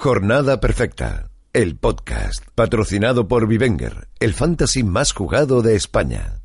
Jornada Perfecta, el podcast, patrocinado por Vivenger, el fantasy más jugado de España.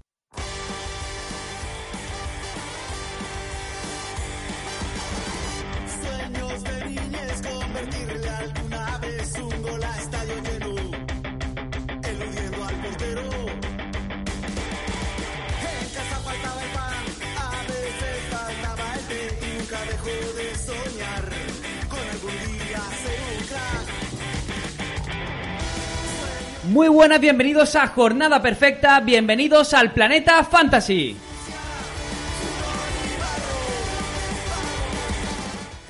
Buenas, bienvenidos a Jornada Perfecta, bienvenidos al Planeta Fantasy.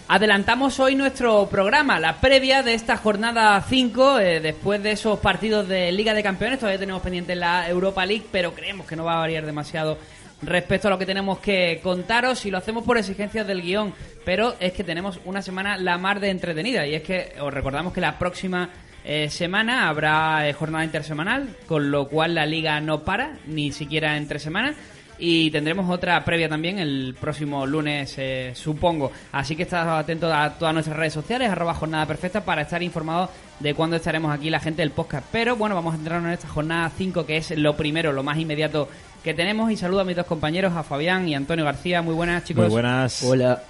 Adelantamos hoy nuestro programa, la previa de esta jornada 5, eh, después de esos partidos de Liga de Campeones, todavía tenemos pendiente la Europa League, pero creemos que no va a variar demasiado respecto a lo que tenemos que contaros y lo hacemos por exigencias del guion, pero es que tenemos una semana la mar de entretenida y es que os recordamos que la próxima eh, semana habrá eh, jornada intersemanal, con lo cual la liga no para, ni siquiera entre semanas. Y tendremos otra previa también el próximo lunes, eh, supongo. Así que estad atentos a todas nuestras redes sociales, arroba jornada perfecta, para estar informados de cuándo estaremos aquí la gente del podcast. Pero bueno, vamos a entrarnos en esta jornada 5, que es lo primero, lo más inmediato que tenemos. Y saludo a mis dos compañeros, a Fabián y Antonio García. Muy buenas, chicos. Muy buenas. Hola.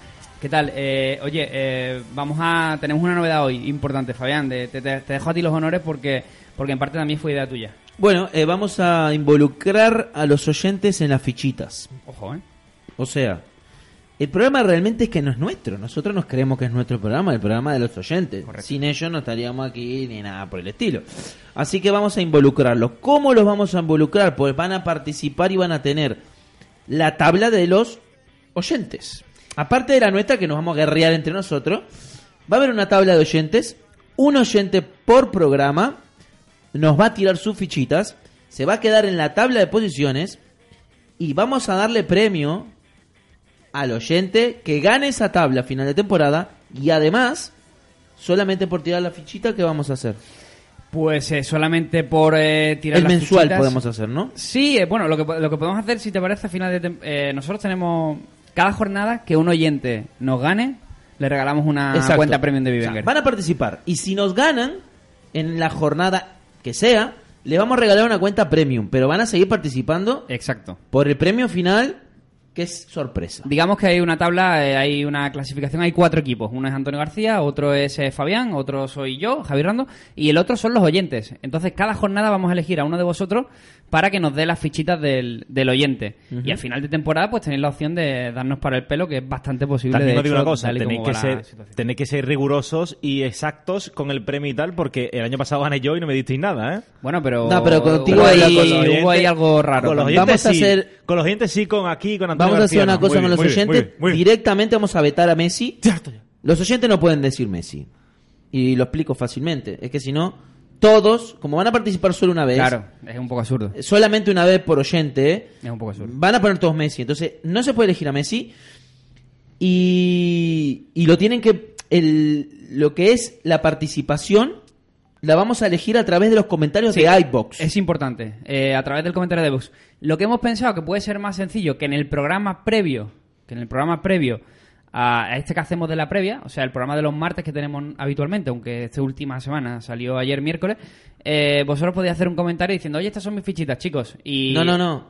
¿Qué tal? Eh, oye, eh, vamos a tenemos una novedad hoy importante, Fabián. De, te, dejo a ti los honores porque porque en parte también fue idea tuya. Bueno, eh, vamos a involucrar a los oyentes en las fichitas. Ojo, ¿eh? O sea, el programa realmente es que no es nuestro. Nosotros nos creemos que es nuestro programa, el programa de los oyentes. Correcto. Sin ellos no estaríamos aquí ni nada por el estilo. Así que vamos a involucrarlos. ¿Cómo los vamos a involucrar? Pues van a participar y van a tener la tabla de los oyentes. Aparte de la nuestra que nos vamos a guerrear entre nosotros, va a haber una tabla de oyentes, un oyente por programa, nos va a tirar sus fichitas, se va a quedar en la tabla de posiciones y vamos a darle premio al oyente que gane esa tabla a final de temporada y además, solamente por tirar la fichita, ¿qué vamos a hacer? Pues eh, solamente por eh, tirar El las mensual fichitas- podemos hacer, ¿no? Sí, eh, bueno, lo que, lo que podemos hacer, si te parece, a final de eh, nosotros tenemos cada jornada que un oyente nos gane, le regalamos una Exacto. cuenta premium de Vivenger. van a participar y si nos ganan en la jornada que sea, le vamos a regalar una cuenta premium, pero van a seguir participando Exacto. por el premio final que es sorpresa. Digamos que hay una tabla, eh, hay una clasificación, hay cuatro equipos. Uno es Antonio García, otro es eh, Fabián, otro soy yo, Javier Rando, y el otro son los oyentes. Entonces, cada jornada vamos a elegir a uno de vosotros para que nos dé las fichitas del, del oyente. Y al final de temporada, pues tenéis la opción de darnos para el pelo, que es bastante posible. También de os digo hecho, una cosa, tenéis que, ser, tenéis que ser rigurosos y exactos con el premio y tal, porque el año pasado gané yo y no me disteis nada, ¿eh? Bueno, pero, No, pero contigo hubo, ahí- hubo ahí algo raro. Con los también. oyentes Vamos a sí, con los oyentes sí, con aquí, con Antonio Vamos a hacer García, una no. cosa Muy con bien, los muy bien, oyentes. bien, muy bien. Directamente vamos a vetar a Messi. Los oyentes no pueden decir Messi. Y lo explico fácilmente. Es que si no, todos, como van a participar solo una vez, Claro, es un poco absurdo. solamente una vez por oyente, Es un poco absurdo. van a poner todos Messi. Entonces, no se puede elegir a Messi. Y, y lo tienen que. El, lo que es la participación, la vamos a elegir a través de los comentarios Sí, de iBox. Es importante, eh, a través del comentario de Vox. Lo que hemos pensado que puede ser más sencillo que en el programa previo, que en el programa previo a este que hacemos de la previa, o sea, el programa de los martes que tenemos habitualmente, aunque esta última semana salió ayer miércoles, eh, vosotros podéis hacer un comentario diciendo, oye, estas son mis fichitas, chicos. Y No, no, no.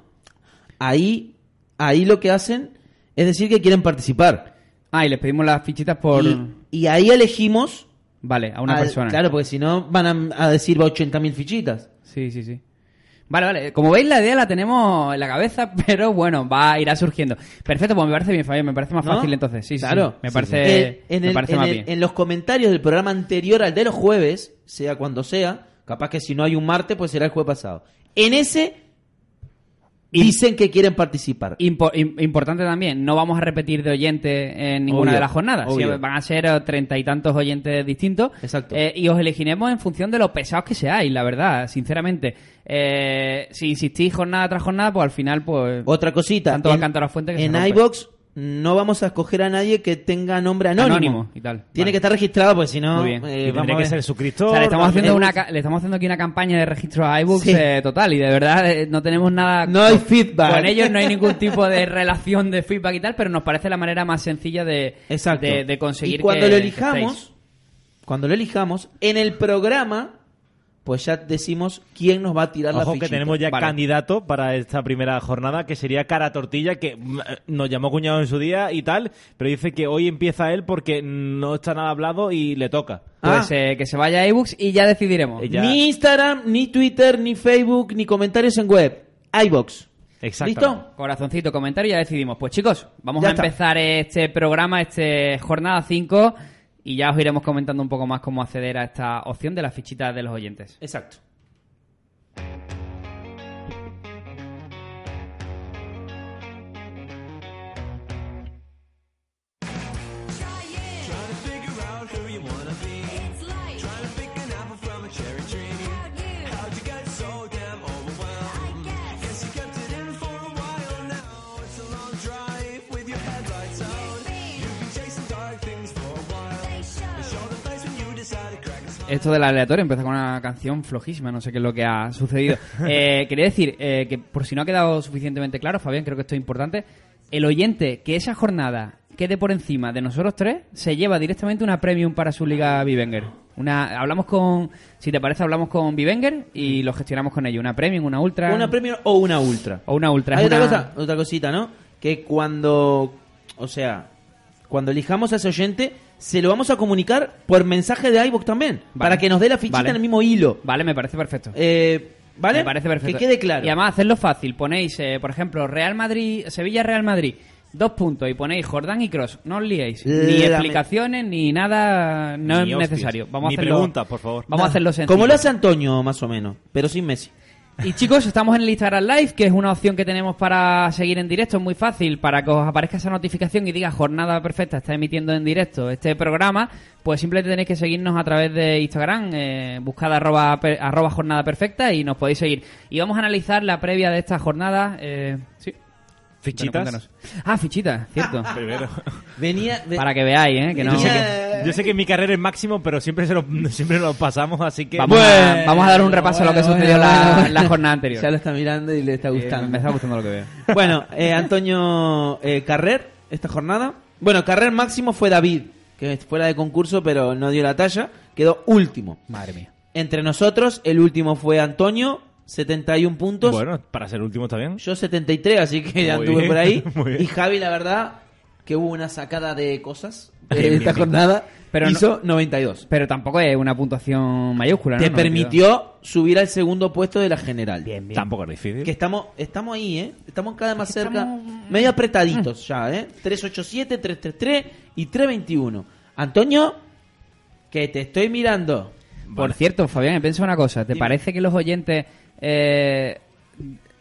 Ahí, ahí lo que hacen es decir que quieren participar. Ah, y les pedimos las fichitas por... Y, y ahí elegimos. Vale, a una persona. Claro, porque si no van a, a decir 80.000 fichitas. Sí, sí, sí. Vale, vale. Como veis, la idea la tenemos en la cabeza, pero bueno, va, irá surgiendo. Perfecto, pues me parece bien, Fabián. Me parece más ¿No? fácil entonces. Sí, sí, Claro. sí. Me parece, sí. En, me el- parece en más el- bien. en los comentarios del programa anterior al de los jueves, sea cuando sea, capaz que si no hay un martes, pues será el jueves pasado. En ese dicen que quieren participar. Impo- im- importante también, no vamos a repetir de oyente en ninguna Obvio, de las jornadas. Van a ser eh, treinta y tantos oyentes distintos. Exacto. Eh, y os elegiremos en función de lo pesados que seáis, la verdad, sinceramente. Eh, si insistís jornada tras jornada, pues al final, pues. Otra cosita. Tanto va canto a la fuente que en iBox no vamos a escoger a nadie que tenga nombre anónimo. Anónimo y tal. Tiene Vale. que estar registrado, pues si no. Muy bien. eh, tendría a que ser suscriptor. O sea, le estamos, haciendo una, le estamos haciendo aquí una campaña de registro a iBooks Sí. eh, total y de verdad eh, no tenemos nada... No hay con- feedback. Con ellos no hay ningún tipo de relación de feedback y tal, pero nos parece la manera más sencilla de, Exacto. de, de conseguir Y cuando que- lo elijamos, cuando lo elijamos, en el programa, pues ya decimos quién nos va a tirar la Ojo que fichita. tenemos ya Vale. candidato para esta primera jornada, que sería Cara Tortilla, que mm, eh, nos llamó cuñado en su día y tal, pero dice que hoy empieza él porque no está nada hablado y le toca. Pues Ah. eh, que se vaya a iBooks y ya decidiremos. Eh, ya- Ni Instagram, ni Twitter, ni Facebook, ni comentarios en web. iBox. Exactamente. ¿Listo? Corazoncito, comentario y ya decidimos. Pues chicos, vamos Ya a está. empezar este programa, este jornada 5 y ya os iremos comentando un poco más cómo acceder a esta opción de las fichitas de los oyentes. Exacto. Esto del aleatorio empieza con una canción flojísima, no sé qué es lo que ha sucedido. Eh, quería decir eh, que, por si no ha quedado suficientemente claro, Fabián, creo que esto es importante. El oyente que esa jornada quede por encima de nosotros tres se lleva directamente una premium para su liga Vivenger. Una, hablamos con, si te parece, hablamos con Vivenger y lo gestionamos con ellos. Una premium, una ultra. Una premium o una ultra. o una ultra. Hay otra cosa, otra cosita, ¿no? Que cuando, o sea, cuando elijamos a ese oyente, se lo vamos a comunicar por mensaje de iVoox también, para que nos dé la fichita Vale. en el mismo hilo. Vale, me parece perfecto. Eh, ¿Vale? Me parece perfecto. Que quede claro. Y además, hacerlo fácil. Ponéis, eh, por ejemplo, Real Madrid, Sevilla-Real Madrid, dos puntos, y ponéis Jordán y Cross. No os liéis. Ni La- explicaciones, ni nada. No Ni es hostias. necesario. Vamos Ni a hacerlo. preguntas, por favor. Vamos a hacerlo sencillo. Como lo hace Antonio, más o menos, pero sin Messi. Y chicos, estamos en el Instagram Live, que es una opción que tenemos para seguir en directo. Es muy fácil. Para que os aparezca esa notificación y diga jornada perfecta, está emitiendo en directo este programa, pues simplemente tenéis que seguirnos a través de Instagram, eh, buscad arroba, arroba jornada perfecta y nos podéis seguir. Y vamos a analizar la previa de esta jornada. Eh, sí. Fichitas. Cuéntanos. Ah, fichitas, cierto. Primero. Venía. ve- para que veáis, ¿eh? Que no... Yo sé que, yo sé que mi carrera es máximo, pero siempre se lo, siempre lo pasamos, así que... Vamos, a, Bueno, vamos a dar un repaso a lo que bueno, sucedió bueno, la, bueno. la jornada anterior. Ya lo está mirando y le está Eh, gustando. me está gustando lo que veo. Bueno, eh, Antonio eh, Carrer, esta jornada. Bueno, Carrer máximo fue David, que fue la de concurso, pero no dio la talla. Quedó último. Madre mía. Entre nosotros, el último fue Antonio, 71 puntos. Bueno, para ser el último está bien. Yo 73, así que ya Muy anduve bien, por ahí. Y Javi, la verdad, que hubo una sacada de cosas en bien, esta bien. jornada. Pero hizo 92. Pero tampoco es una puntuación mayúscula, ¿no? Te 92. permitió subir al segundo puesto de la general. Bien, bien. Tampoco es difícil. Que estamos, estamos ahí, ¿eh? Estamos cada vez más cerca. estamos- Medio apretaditos ya, ¿eh? 387, 333 y 321. Antonio, que te estoy mirando. Por cierto, Fabián, he pensado una cosa. ¿Te Dime. parece que los oyentes eh,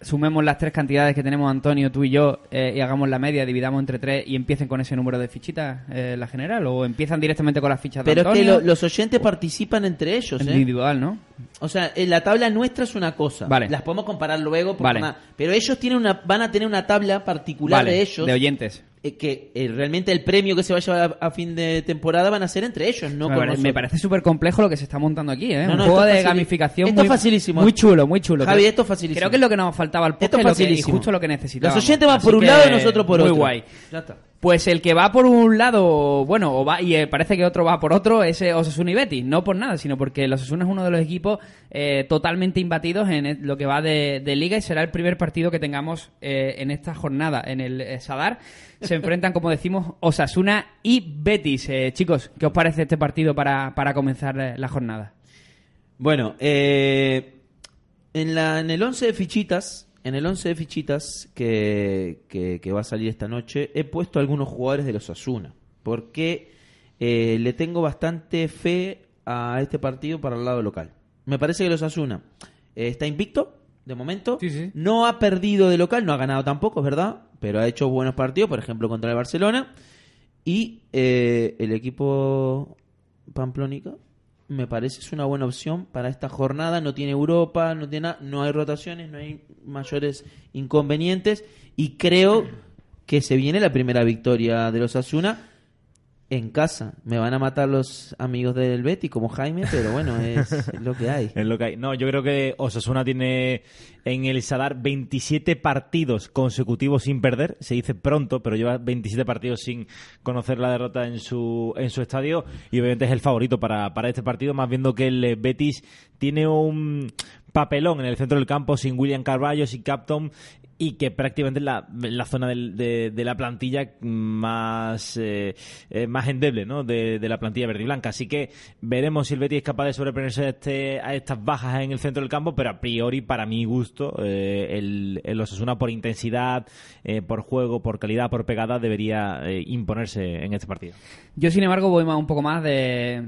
sumemos las tres cantidades que tenemos Antonio, tú y yo, eh, y hagamos la media, dividamos entre tres y empiecen con ese número de fichitas eh, la general? ¿O empiezan directamente con las fichas de Pero es que Antonio? lo- los oyentes participan entre ellos, ¿eh? Individual, ¿no? O sea, en la tabla nuestra es una cosa. Vale. Las podemos comparar luego. por Vale. Pero ellos tienen una, van a tener una tabla particular Vale, de ellos. de oyentes. Eh, que eh, realmente el premio que se va a llevar a, a fin de temporada van a ser entre ellos, no me, con pare- nosotros. me parece súper complejo lo que se está montando aquí, ¿eh? No, Un no, juego esto de es facili- gamificación esto es muy, facilísimo. muy chulo, muy chulo. Javi, esto es facilísimo. Creo que es lo que nos faltaba al Esto podcast es y lo que- y facilísimo. justo lo que necesitábamos. Los oyentes van Así por un lado y nosotros por muy otro. guay. Ya está. Pues el que va por un lado, bueno, o va, y eh, parece que otro va por otro, es eh, Osasuna y Betis. No por nada, sino porque el Osasuna es uno de los equipos eh, totalmente imbatidos en el- lo que va de, liga y será el primer partido que tengamos en esta jornada en el Sadar. Se enfrentan, como decimos, Osasuna y Betis. Chicos, ¿qué os parece este partido para, para comenzar la jornada? Bueno, en el 11 de fichitas, en el 11 de fichitas que, que, que va a salir esta noche, he puesto algunos jugadores de los Asuna. Porque eh, le tengo bastante fe a este partido para el lado local. Me parece que los Asuna está invicto, de momento. Sí, sí. No ha perdido de local, no ha ganado tampoco, es verdad, pero ha hecho buenos partidos, por ejemplo, contra el Barcelona. Y eh, el equipo Pamplónica me parece es una buena opción para esta jornada. No tiene Europa, no tiene no hay rotaciones, no hay mayores inconvenientes. Y creo que se viene la primera victoria de los Asuna en casa. Me van a matar los amigos del Betty como Jaime, pero bueno, es lo que hay. Es lo que hay. No, yo creo que Osasuna tiene en el Sadar 27 partidos consecutivos sin perder. Se dice pronto, pero lleva 27 partidos sin conocer la derrota en su, en su estadio. Y obviamente es el favorito para, para este partido, más viendo que el eh, Betis tiene un papelón en el centro del campo sin William Carvalho, sin Capton y que prácticamente es la, la zona de, la plantilla más eh, eh, más endeble ¿no? de, de la plantilla verde y blanca. Así que veremos si el Betis es capaz de sobreponerse a, este, a estas bajas en el centro del campo, pero a priori, para mi gusto, eh, el, el Osasuna por intensidad, por juego, por calidad, por pegada, debería imponerse en este partido. Yo, sin embargo, voy más, un poco más de,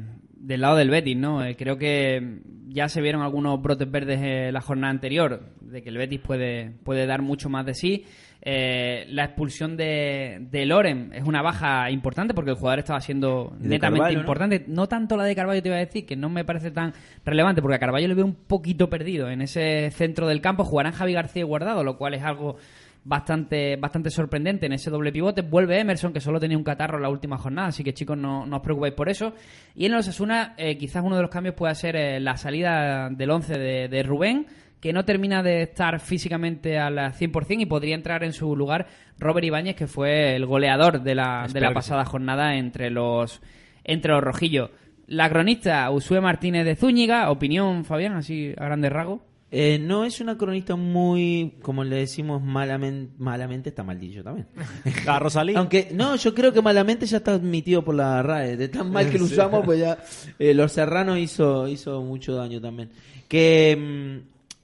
del lado del Betis, ¿no? Eh, creo que ya se vieron algunos brotes verdes en la jornada anterior, de que el Betis puede, puede dar mucho más de sí. Eh, la expulsión de, de Loren es una baja importante porque el jugador estaba siendo netamente Carvalho, ¿no? importante. ¿no? tanto la de Carballo te iba a decir, que no me parece tan relevante, porque a Carballo le veo un poquito perdido en ese centro del campo. Jugarán Javi García y Guardado, lo cual es algo bastante bastante sorprendente en ese doble pivote. Vuelve Emerson, que solo tenía un catarro en la última jornada, así que chicos, no, no os preocupéis por eso. Y en el Osasuna, eh, quizás uno de los cambios pueda ser eh, la salida del 11 de, de Rubén, que no termina de estar físicamente al 100% y podría entrar en su lugar Robert Ibáñez, que fue el goleador de la, de la pasada jornada entre los, entre los rojillos. La cronista Usue Martínez de Zúñiga, opinión, Fabián, así a grandes rasgos. Eh, no es una cronista muy, como le decimos malamente, malamente está mal dicho también. A Rosalí. Aunque, no, yo creo que malamente ya está admitido por la RAE. De tan mal que lo usamos, pues ya. eh, Los Serranos hizo, hizo mucho daño también. Que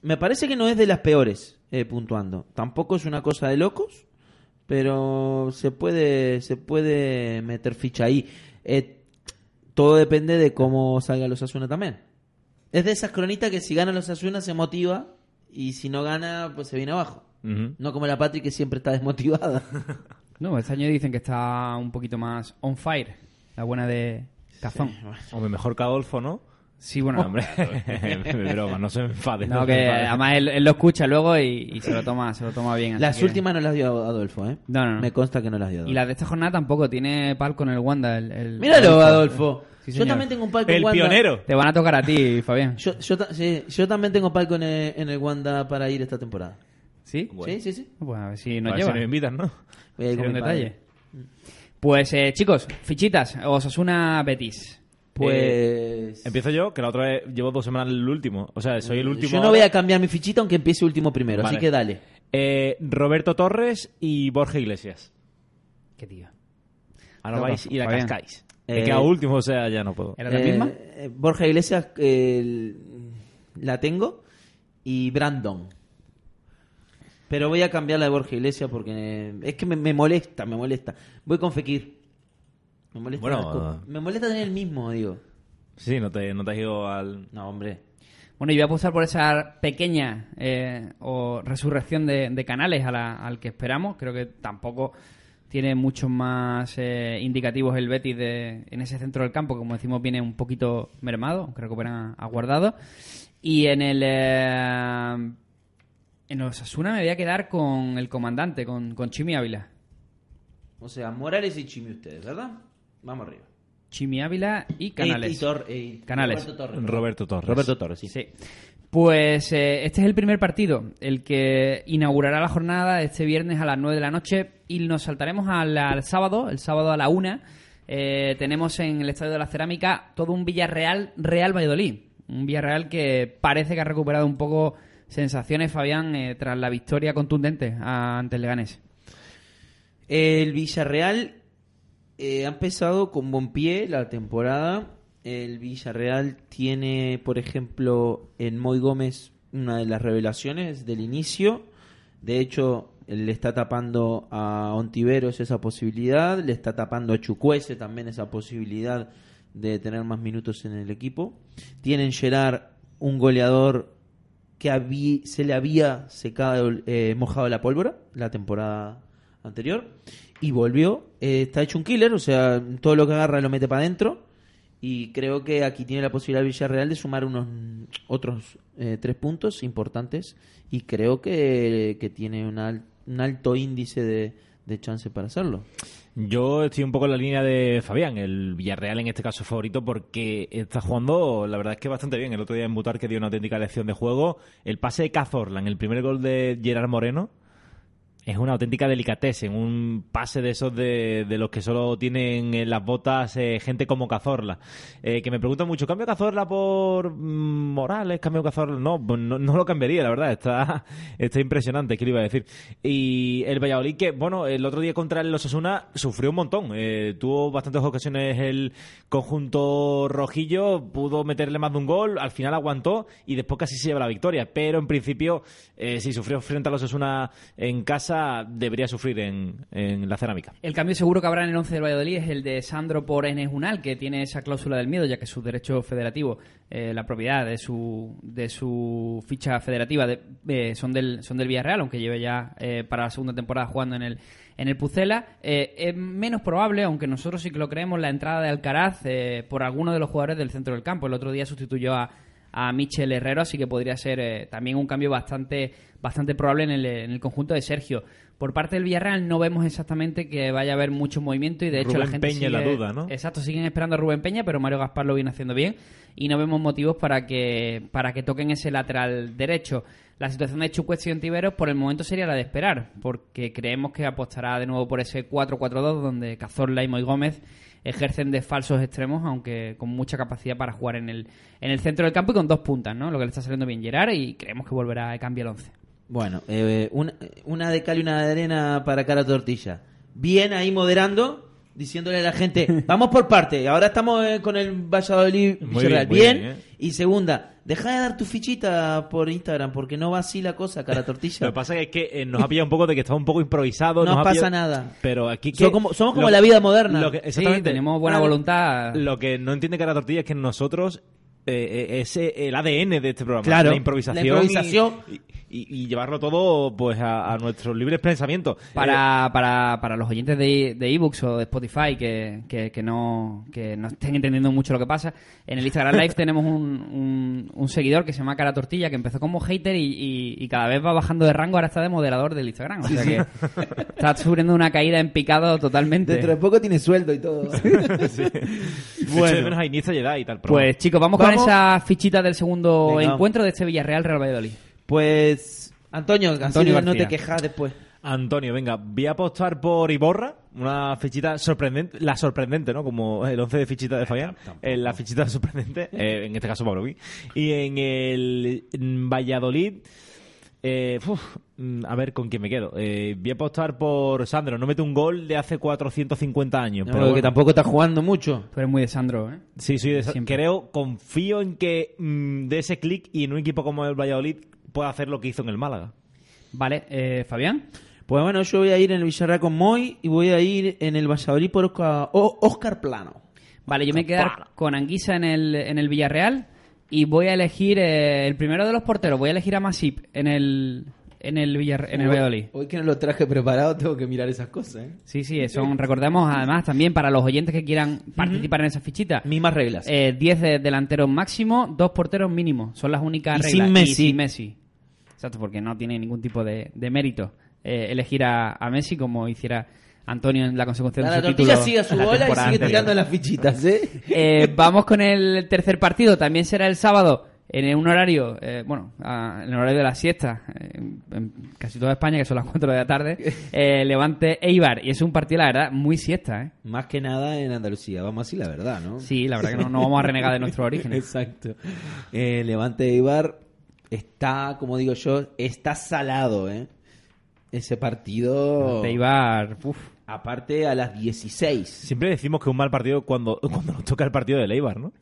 mm, me parece que no es de las peores, eh, puntuando. Tampoco es una cosa de locos, pero se puede, se puede meter ficha ahí. Eh, todo depende de cómo salga los Asuna también. Es de esas cronitas que si gana los Asuna se motiva y si no gana, pues se viene abajo. No como la Patri que siempre está desmotivada. No, este año dicen que está un poquito más on fire, la buena de Cazón. Hombre, mejor que Adolfo, ¿no? Sí, bueno, Hombre, broma, no se me enfade. No, que enfade. además él, él lo escucha luego y, y se lo toma, se lo toma bien. así Las que- últimas no las dio Adolfo, ¿eh? No, no, no. Me consta que no las dio Y Adolfo. la de esta jornada tampoco tiene pal con el Wanda. El, el- Míralo, Adolfo. Sí, yo también tengo un palco El en Wanda. pionero. Te van a tocar a ti, Fabián. Yo, yo, sí, yo también tengo palco en el, en el Wanda para ir esta temporada. ¿Sí? Bueno. Sí, sí, sí. Pues a ver si A nos si nos invitan, ¿no? Voy a ir Sería con un padre. detalle. Pues eh, chicos, fichitas. Osasuna Betis. Pues. Eh, Empiezo yo, que la otra vez llevo dos semanas el último. O sea, soy el último. Yo no ahora. voy a cambiar mi fichita aunque empiece último primero, Vale. así que dale. Eh, Roberto Torres y Borja Iglesias. Qué tío. Ahora vais y la Fabián. cascáis. Eh, He quedado último, o sea, ya no puedo. ¿Era la Eh, misma? eh, Borja Iglesias eh, la tengo y Brandon. Pero voy a cambiar la de Borja Iglesias porque eh, es que me, me molesta, me molesta. Voy con Fekir. Me molesta, Bueno, con- me molesta tener el mismo, digo. Sí, no te, no te has ido al... No, hombre. Bueno, y voy a apostar por esa pequeña eh, o resurrección de, de canales a la- al que esperamos. Creo que tampoco tiene muchos más eh, indicativos el Betis de, en ese centro del campo. Como decimos, viene un poquito mermado, aunque recuperan a, a guardado. Y en el. eh, en los Osasuna me voy a quedar con el comandante, con, con Chimi Ávila. O sea, Morales y Chimi ustedes, ¿verdad? Vamos arriba. Chimi Ávila y Canales. Y- y Tor- y- Canales. Roberto Torres. Roberto Torres. Roberto Torres, sí. Sí. Pues eh, este es el primer partido, el que inaugurará la jornada este viernes a las 9 de la noche y nos saltaremos al, al sábado, el sábado a la 1. Eh, tenemos en el Estadio de la Cerámica todo un Villarreal Real Valladolid. Un Villarreal que parece que ha recuperado un poco sensaciones, Fabián, eh, tras la victoria contundente ante el Leganés. El Villarreal eh, ha empezado con buen pie la temporada. El Villarreal tiene, por ejemplo, en Moy Gómez una de las revelaciones del inicio. De hecho, le está tapando a Ontiveros esa posibilidad, le está tapando a Chucuese también esa posibilidad de tener más minutos en el equipo. Tienen Gerard un goleador que se le había secado, eh, mojado la pólvora la temporada anterior y volvió. Eh, está hecho un killer, o sea, todo lo que agarra lo mete para adentro. Y creo que aquí tiene la posibilidad Villarreal de sumar unos otros eh, tres puntos importantes. Y creo que, que tiene un, al- un alto índice de, de chance para hacerlo. Yo estoy un poco en la línea de Fabián. El Villarreal en este caso favorito porque está jugando, la verdad es que bastante bien. El otro día en Butar que dio una auténtica lección de juego. El pase de Cazorla en el primer gol de Gerard Moreno es una auténtica delicatez. Un pase de esos de, de los que solo tienen en las botas eh, gente como Cazorla. Eh, que me preguntan mucho, ¿cambio Cazorla por mm, Morales? ¿Cambio Cazorla? No, pues no, no lo cambiaría, la verdad. Está, está impresionante, ¿qué le iba a decir? Y el Valladolid, que, bueno, el otro día contra el Osasuna sufrió un montón. Eh, tuvo bastantes ocasiones el conjunto rojillo, pudo meterle más de un gol, al final aguantó y después casi se lleva la victoria. Pero en principio, eh, si sufrió frente al Osasuna en casa, debería sufrir en, en la cerámica. El cambio seguro que habrá en el 11 del Valladolid es el de Sandro por Enes Unal, que tiene esa cláusula del miedo, ya que su derecho federativo, eh, la propiedad de su, de su ficha federativa de- eh, son, del, son del Villarreal, aunque lleve ya eh, para la segunda temporada jugando en el, en el Pucela. Es menos probable, aunque nosotros sí que lo creemos, la entrada de Alcaraz por alguno de los jugadores del centro del campo. El otro día sustituyó a, a Michel Herrero, así que podría ser eh, también un cambio bastante, bastante probable en el, en el conjunto de Sergio. Por parte del Villarreal no vemos exactamente que vaya a haber mucho movimiento y de hecho Rubén la gente Peña la duda, ¿no? Exacto, siguen esperando a Rubén Peña, pero Mario Gaspar lo viene haciendo bien y no vemos motivos para que para que toquen ese lateral derecho. La situación de Chukwueze y Ontiveros por el momento sería la de esperar, porque creemos que apostará de nuevo por ese 4-4-2 donde Cazorla y Moy Gómez ejercen de falsos extremos, aunque con mucha capacidad para jugar en el, en el centro del campo y con dos puntas, ¿no? Lo que le está saliendo bien Gerard y creemos que volverá a cambiar el 11. Bueno, eh, una, una de cal y una de arena para cara tortilla. Bien ahí moderando, diciéndole a la gente, vamos por parte. Ahora estamos eh, con el Valladolid Muy Villarreal. bien, muy bien. bien, ¿eh? Y segunda, deja de dar tu fichita por Instagram porque no va así la cosa, cara Lo tortilla. que pasa es que eh, nos ha pillado un poco de que estaba un poco improvisado. No nos pasa pillado- nada. Pero aquí que- como- somos como lo- la vida moderna. lo que- Sí, exactamente. tenemos buena voluntad. Lo que no entiende Cara Tortilla es que nosotros eh, eh, es eh, el ADN de este programa. Claro, la improvisación. la improvisación. Y, y- y llevarlo todo pues a, a nuestros libres pensamientos. Para, para, para los oyentes de de ebooks o de Spotify que, que, que no, que no estén entendiendo mucho lo que pasa, en el Instagram Live tenemos un, un, un seguidor que se llama Cara Tortilla que empezó como hater y, y, y cada vez va bajando de rango, ahora está de moderador del Instagram. O sea que está sufriendo una caída en picado totalmente. Dentro de poco tiene sueldo y todo. bueno. de menos a Iniesta Jedi y tal. pero Pues chicos, vamos, Vamos. Con esa fichita del segundo Venga. encuentro de este Villarreal Real Valladolid. Pues, Antonio, Antonio no te quejas después. Antonio, venga, voy a apostar por Iborra, una fichita sorprendente, la sorprendente, ¿no? Como el 11 de fichita de Fabián, eh, la fichita sorprendente, eh, en este caso Pablo Y en el Valladolid, eh, uf, mm, a ver con quién me quedo. Eh, voy a apostar por Sandro, no mete un gol de hace 450 años. No, pero que tampoco está jugando mucho. Tú eres muy de Sandro, ¿eh? Sí, soy de Siempre. Creo, confío en que mm, de ese clic y en un equipo como el Valladolid pueda hacer lo que hizo en el Málaga. Vale, eh, Fabián. Pues bueno, yo voy a ir en el Villarreal con Moy y voy a ir en el Valladolid por Oscar, O- Oscar Plano. Vale, yo me voy a quedar con Anguisa en el, en el Villarreal y voy a elegir eh, el primero de los porteros. Voy a elegir a Masip en el, en el, Villar- en el Valladolid. Hoy que no lo traje preparado tengo que mirar esas cosas, ¿eh? Sí, sí, son, recordemos además también para los oyentes que quieran participar en esa fichita. Mismas reglas. eh, 10 de delanteros máximo, dos porteros mínimo. Son las únicas Y reglas. sin Messi. Y sin Messi. Exacto, porque no tiene ningún tipo de, de mérito eh, elegir a, a Messi como hiciera Antonio en la consecución de la su tortilla título sigue a su la bola y sigue anterior. tirando las fichitas, ¿eh? Eh, vamos con el tercer partido. También será el sábado en un horario, eh, bueno, a- en el horario de la siesta, eh, en, casi toda España, que son las 4 de la tarde. eh, Levante Eibar. Y es un partido, la verdad, muy siesta, ¿eh? Más que nada en Andalucía, vamos así la verdad, ¿no? Sí, la verdad que no, no vamos a renegar de nuestros orígenes. Exacto. Eh, Levante de Ibar está, como digo yo, está salado, ¿eh? Ese partido. Eibar, uf. Aparte a las 16. Siempre decimos que un mal partido cuando, cuando nos toca el partido de Leibar, ¿no?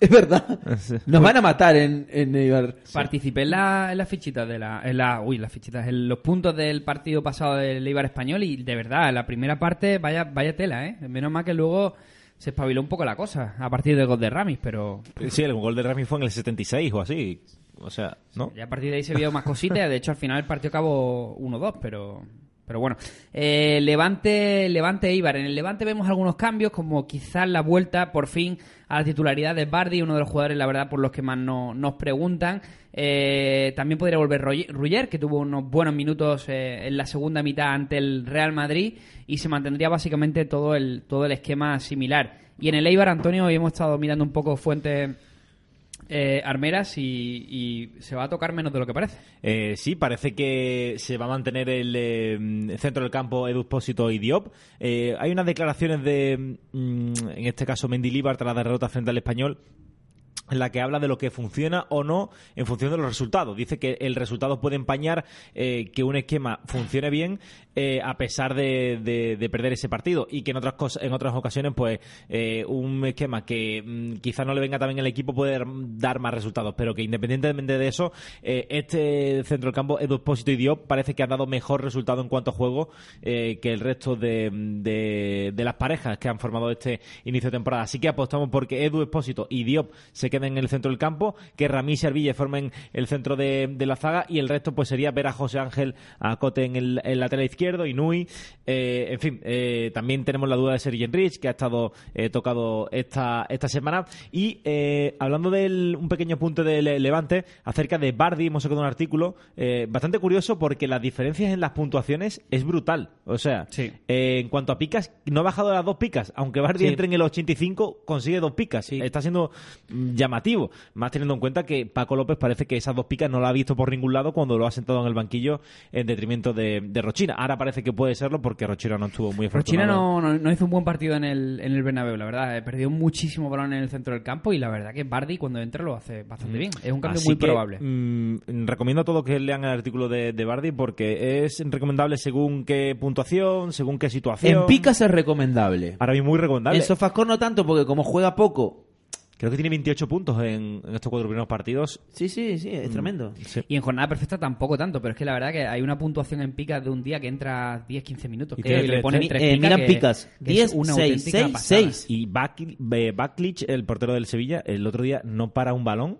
Es verdad. Nos van a matar en, en Eibar. Participé en la, en las fichitas de la, en la, uy, las fichitas, en los puntos del partido pasado del Eibar español y de verdad, la primera parte, vaya, vaya tela, ¿eh? Menos mal que luego se espabiló un poco la cosa a partir del gol de Ramis, pero Sí, el gol de Rami fue en el 76 o así. O sea, ¿no? Ya a partir de ahí se vio más cositas. De hecho, al final el partido acabó 1-2, pero. Pero bueno, eh, Levante, Levante Eibar. En el Levante vemos algunos cambios, como quizás la vuelta por fin a la titularidad de Bardi, uno de los jugadores, la verdad, por los que más no- nos preguntan. Eh, también podría volver Ruller, que tuvo unos buenos minutos eh, en la segunda mitad ante el Real Madrid y se mantendría básicamente todo el, todo el esquema similar. Y en el Eibar, Antonio, hoy hemos estado mirando un poco fuentes eh, armeras y, y se va a tocar menos de lo que parece. Eh, sí, parece que se va a mantener el eh, centro del campo Edu y Diop. Eh, hay unas declaraciones de, mm, en este caso, Mendilibar tras la derrota frente al español en la que habla de lo que funciona o no en función de los resultados. Dice que el resultado puede empañar eh, que un esquema funcione bien eh, a pesar de, de- de perder ese partido. Y que en otras cosas, en otras ocasiones, pues eh, un esquema que mm, quizás no le venga también al equipo puede dar- más resultados, pero que independientemente de eso, eh, este centro del campo, Edu Espósito y Diop, parece que ha dado mejor resultado en cuanto a juego que el resto de, de- las parejas que han formado este inicio de temporada. Así que apostamos porque Edu Espósito y Diop se queden en el centro del campo, que Ramí y Arville formen el centro de, la zaga y el resto pues sería ver a José Ángel a Cote en el, el lateral izquierdo y Nui. eh, en fin, eh, también tenemos la duda de Sergi Enrich, que ha estado eh, tocado esta, esta semana. Y eh, hablando de un pequeño punto de Le- Levante, acerca de Bardi, hemos sacado un artículo eh, bastante curioso porque las diferencias en las puntuaciones es brutal. O sea, Sí. en cuanto a picas, no ha bajado las dos picas. Aunque Bardi Sí. entre en el 85, consigue dos picas. Está siendo mm, llamativo. Más teniendo en cuenta que Paco López parece que esas dos picas no la ha visto por ningún lado cuando lo ha sentado en el banquillo en detrimento de, de Rochina. Ahora parece que puede serlo porque Rochina no estuvo muy Rochina no, no, no hizo un buen partido en el, en el Bernabéu, la verdad. Eh, Perdió muchísimo balón en el centro del campo y la verdad que Bardi cuando entra lo hace bastante bien. Es un cambio Así muy que, probable. mm, recomiendo a todos que lean el artículo de, de Bardi porque es recomendable según qué puntuación, según qué situación. En picas es recomendable. Para mí muy recomendable. En Sofascore no tanto, porque como juega poco. Creo que tiene 28 puntos en, en estos cuatro primeros partidos. Sí, sí, sí, Mm. es tremendo. Y en jornada perfecta tampoco tanto, pero es que la verdad que hay una puntuación en picas de un día que entra 10-15 minutos. Y tiene y le ponen tres eh, picas miran que- picas. que es 10, una 6, auténtica 6, pasada. 6. Y Back- Backlich, el portero del Sevilla, el otro día no para un balón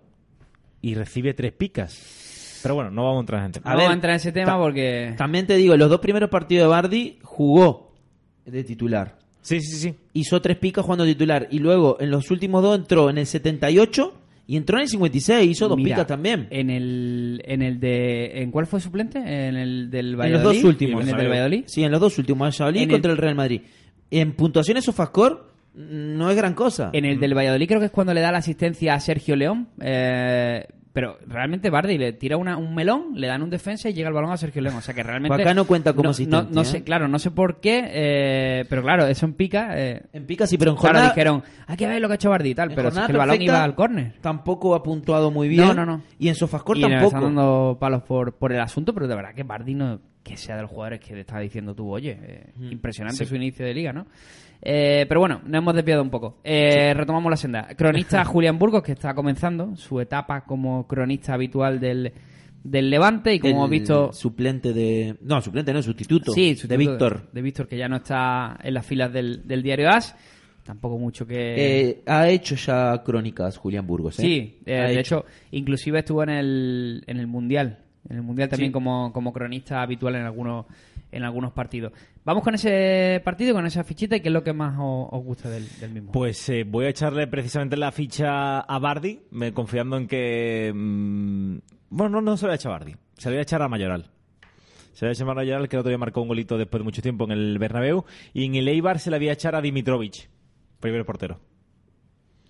y recibe tres picas. Pero bueno, no vamos a entrar en tema. No vamos a entrar en ese tema porque... También te digo, los dos primeros partidos de Bardi jugó de titular. Sí, sí, sí. Hizo tres picas jugando titular. Y luego en los últimos dos entró en el 78 y entró en el 56. Hizo dos Mira, picas también. En el, en el de... ¿En cuál fue suplente? En el del En Valladolid. los dos últimos. En el del Valladolid. Sí, en los dos últimos. En Valladolid En contra el- el Real Madrid. En puntuaciones Sofascore no es gran cosa. En el del Valladolid creo que es cuando le da la asistencia a Sergio León. eh, pero realmente Bardi le tira una- un melón, le dan un defensa y llega el balón a Sergio León. O sea que realmente. Acá no cuenta como no, asistencia, no ¿eh? sé, claro, no sé por qué, eh, pero claro, eso en pica. eh, En picas sí, pero en claro, jornada... dijeron, hay que ver lo que ha hecho Bardi y tal, pero es jornada que el balón iba al córner. Tampoco ha puntuado muy bien. No, no, no. Y en Sofascore Y tampoco. están dando palos por, por el asunto, pero de verdad que Bardi no que sea de los jugadores que te está diciendo tú, oye, eh, impresionante su inicio de liga, ¿no? Eh, pero bueno, nos hemos desviado un poco. Eh, Retomamos la senda. Cronista Julián Burgos, que está comenzando su etapa como cronista habitual del, del Levante y como hemos visto... Suplente de... No, suplente no, sustituto. Sí, de sustituto Víctor. De Víctor, que ya no está en las filas del, del diario As. Tampoco mucho que... Eh, ha hecho ya crónicas Julián Burgos, ¿eh? Sí, eh, de hecho, inclusive estuvo en el, en el Mundial. En el Mundial también Sí. como, como cronista habitual en algunos, en algunos partidos. Vamos con ese partido, con esa fichita y qué es lo que más os, os gusta del, del mismo. Pues eh, voy a echarle precisamente la ficha a Bardi, me, confiando en que... mm, bueno, no, no se lo voy a echar a Bardi, se lo voy a echar a Mayoral. Se lo voy a echar a Mayoral, que el otro día marcó un golito después de mucho tiempo en el Bernabéu. Y en el Eibar se la voy a echar a Dimitrovic, primer portero.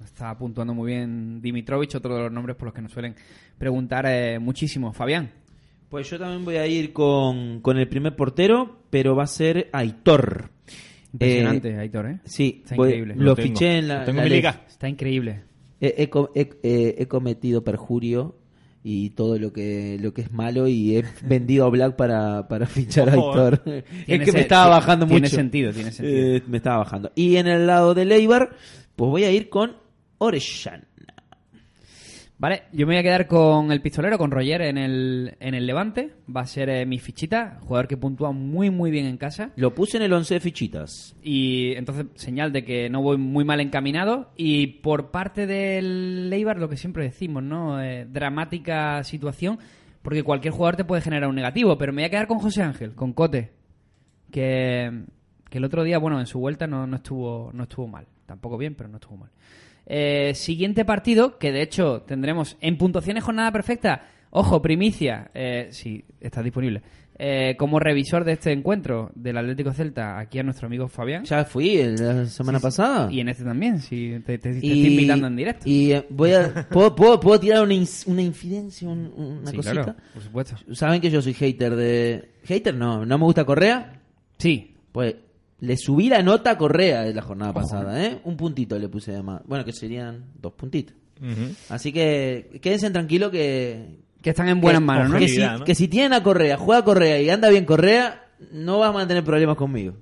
Está puntuando muy bien Dimitrovich, otro de los nombres por los que nos suelen preguntar eh, muchísimo. Fabián. Pues yo también voy a ir con, con el primer portero, pero va a ser Aitor. Impresionante, Eh, Aitor, ¿eh? Sí, Está voy- increíble. lo, Lo tengo. fiché en la, Lo tengo la en mi ley. liga. Está increíble. He, he he- he- he cometido perjurio y todo lo que lo que es malo y he vendido a Black para, para fichar a Aitor. Tiene es que me estaba bajando tiene mucho. sentido, tiene sentido. Eh, me estaba bajando. Y en el lado del Eibar, pues voy a ir con Orellana. Vale, yo me voy a quedar con el pistolero, con Roger en el, en el Levante. Va a ser eh, mi fichita, jugador que puntúa muy, muy bien en casa. Lo puse en el 11 de fichitas. Y entonces, señal de que no voy muy mal encaminado. Y por parte del Leibar, lo que siempre decimos, ¿no? Eh, dramática situación, porque cualquier jugador te puede generar un negativo. Pero me voy a quedar con José Ángel, con Cote, que, que el otro día, bueno, en su vuelta no, no, estuvo, no estuvo mal. Tampoco bien, pero no estuvo mal. Eh, siguiente partido, que de hecho tendremos en puntuaciones jornada perfecta. Ojo, primicia, eh, si está disponible. Eh, como revisor de este encuentro del Atlético Celta, aquí a nuestro amigo Fabián. Ya fui la semana pasada. Y en este también, si te, te- te Y- estoy invitando en directo. Y eh, voy a. ¿puedo, puedo, puedo tirar una, una infidencia? un- una Sí, cosita? claro, por supuesto. Saben que yo soy hater de. ¿Hater? No, no me gusta Correa. Sí, Pues le subí la nota a Correa de la jornada pasada, ¿eh? Un puntito le puse de más. Bueno, que serían dos puntitos. Así que quédense tranquilos que. que están en buenas que- manos, ¿no? Que si, ¿no? que si tienen a Correa, juega Correa y anda bien Correa, no vas a tener problemas conmigo.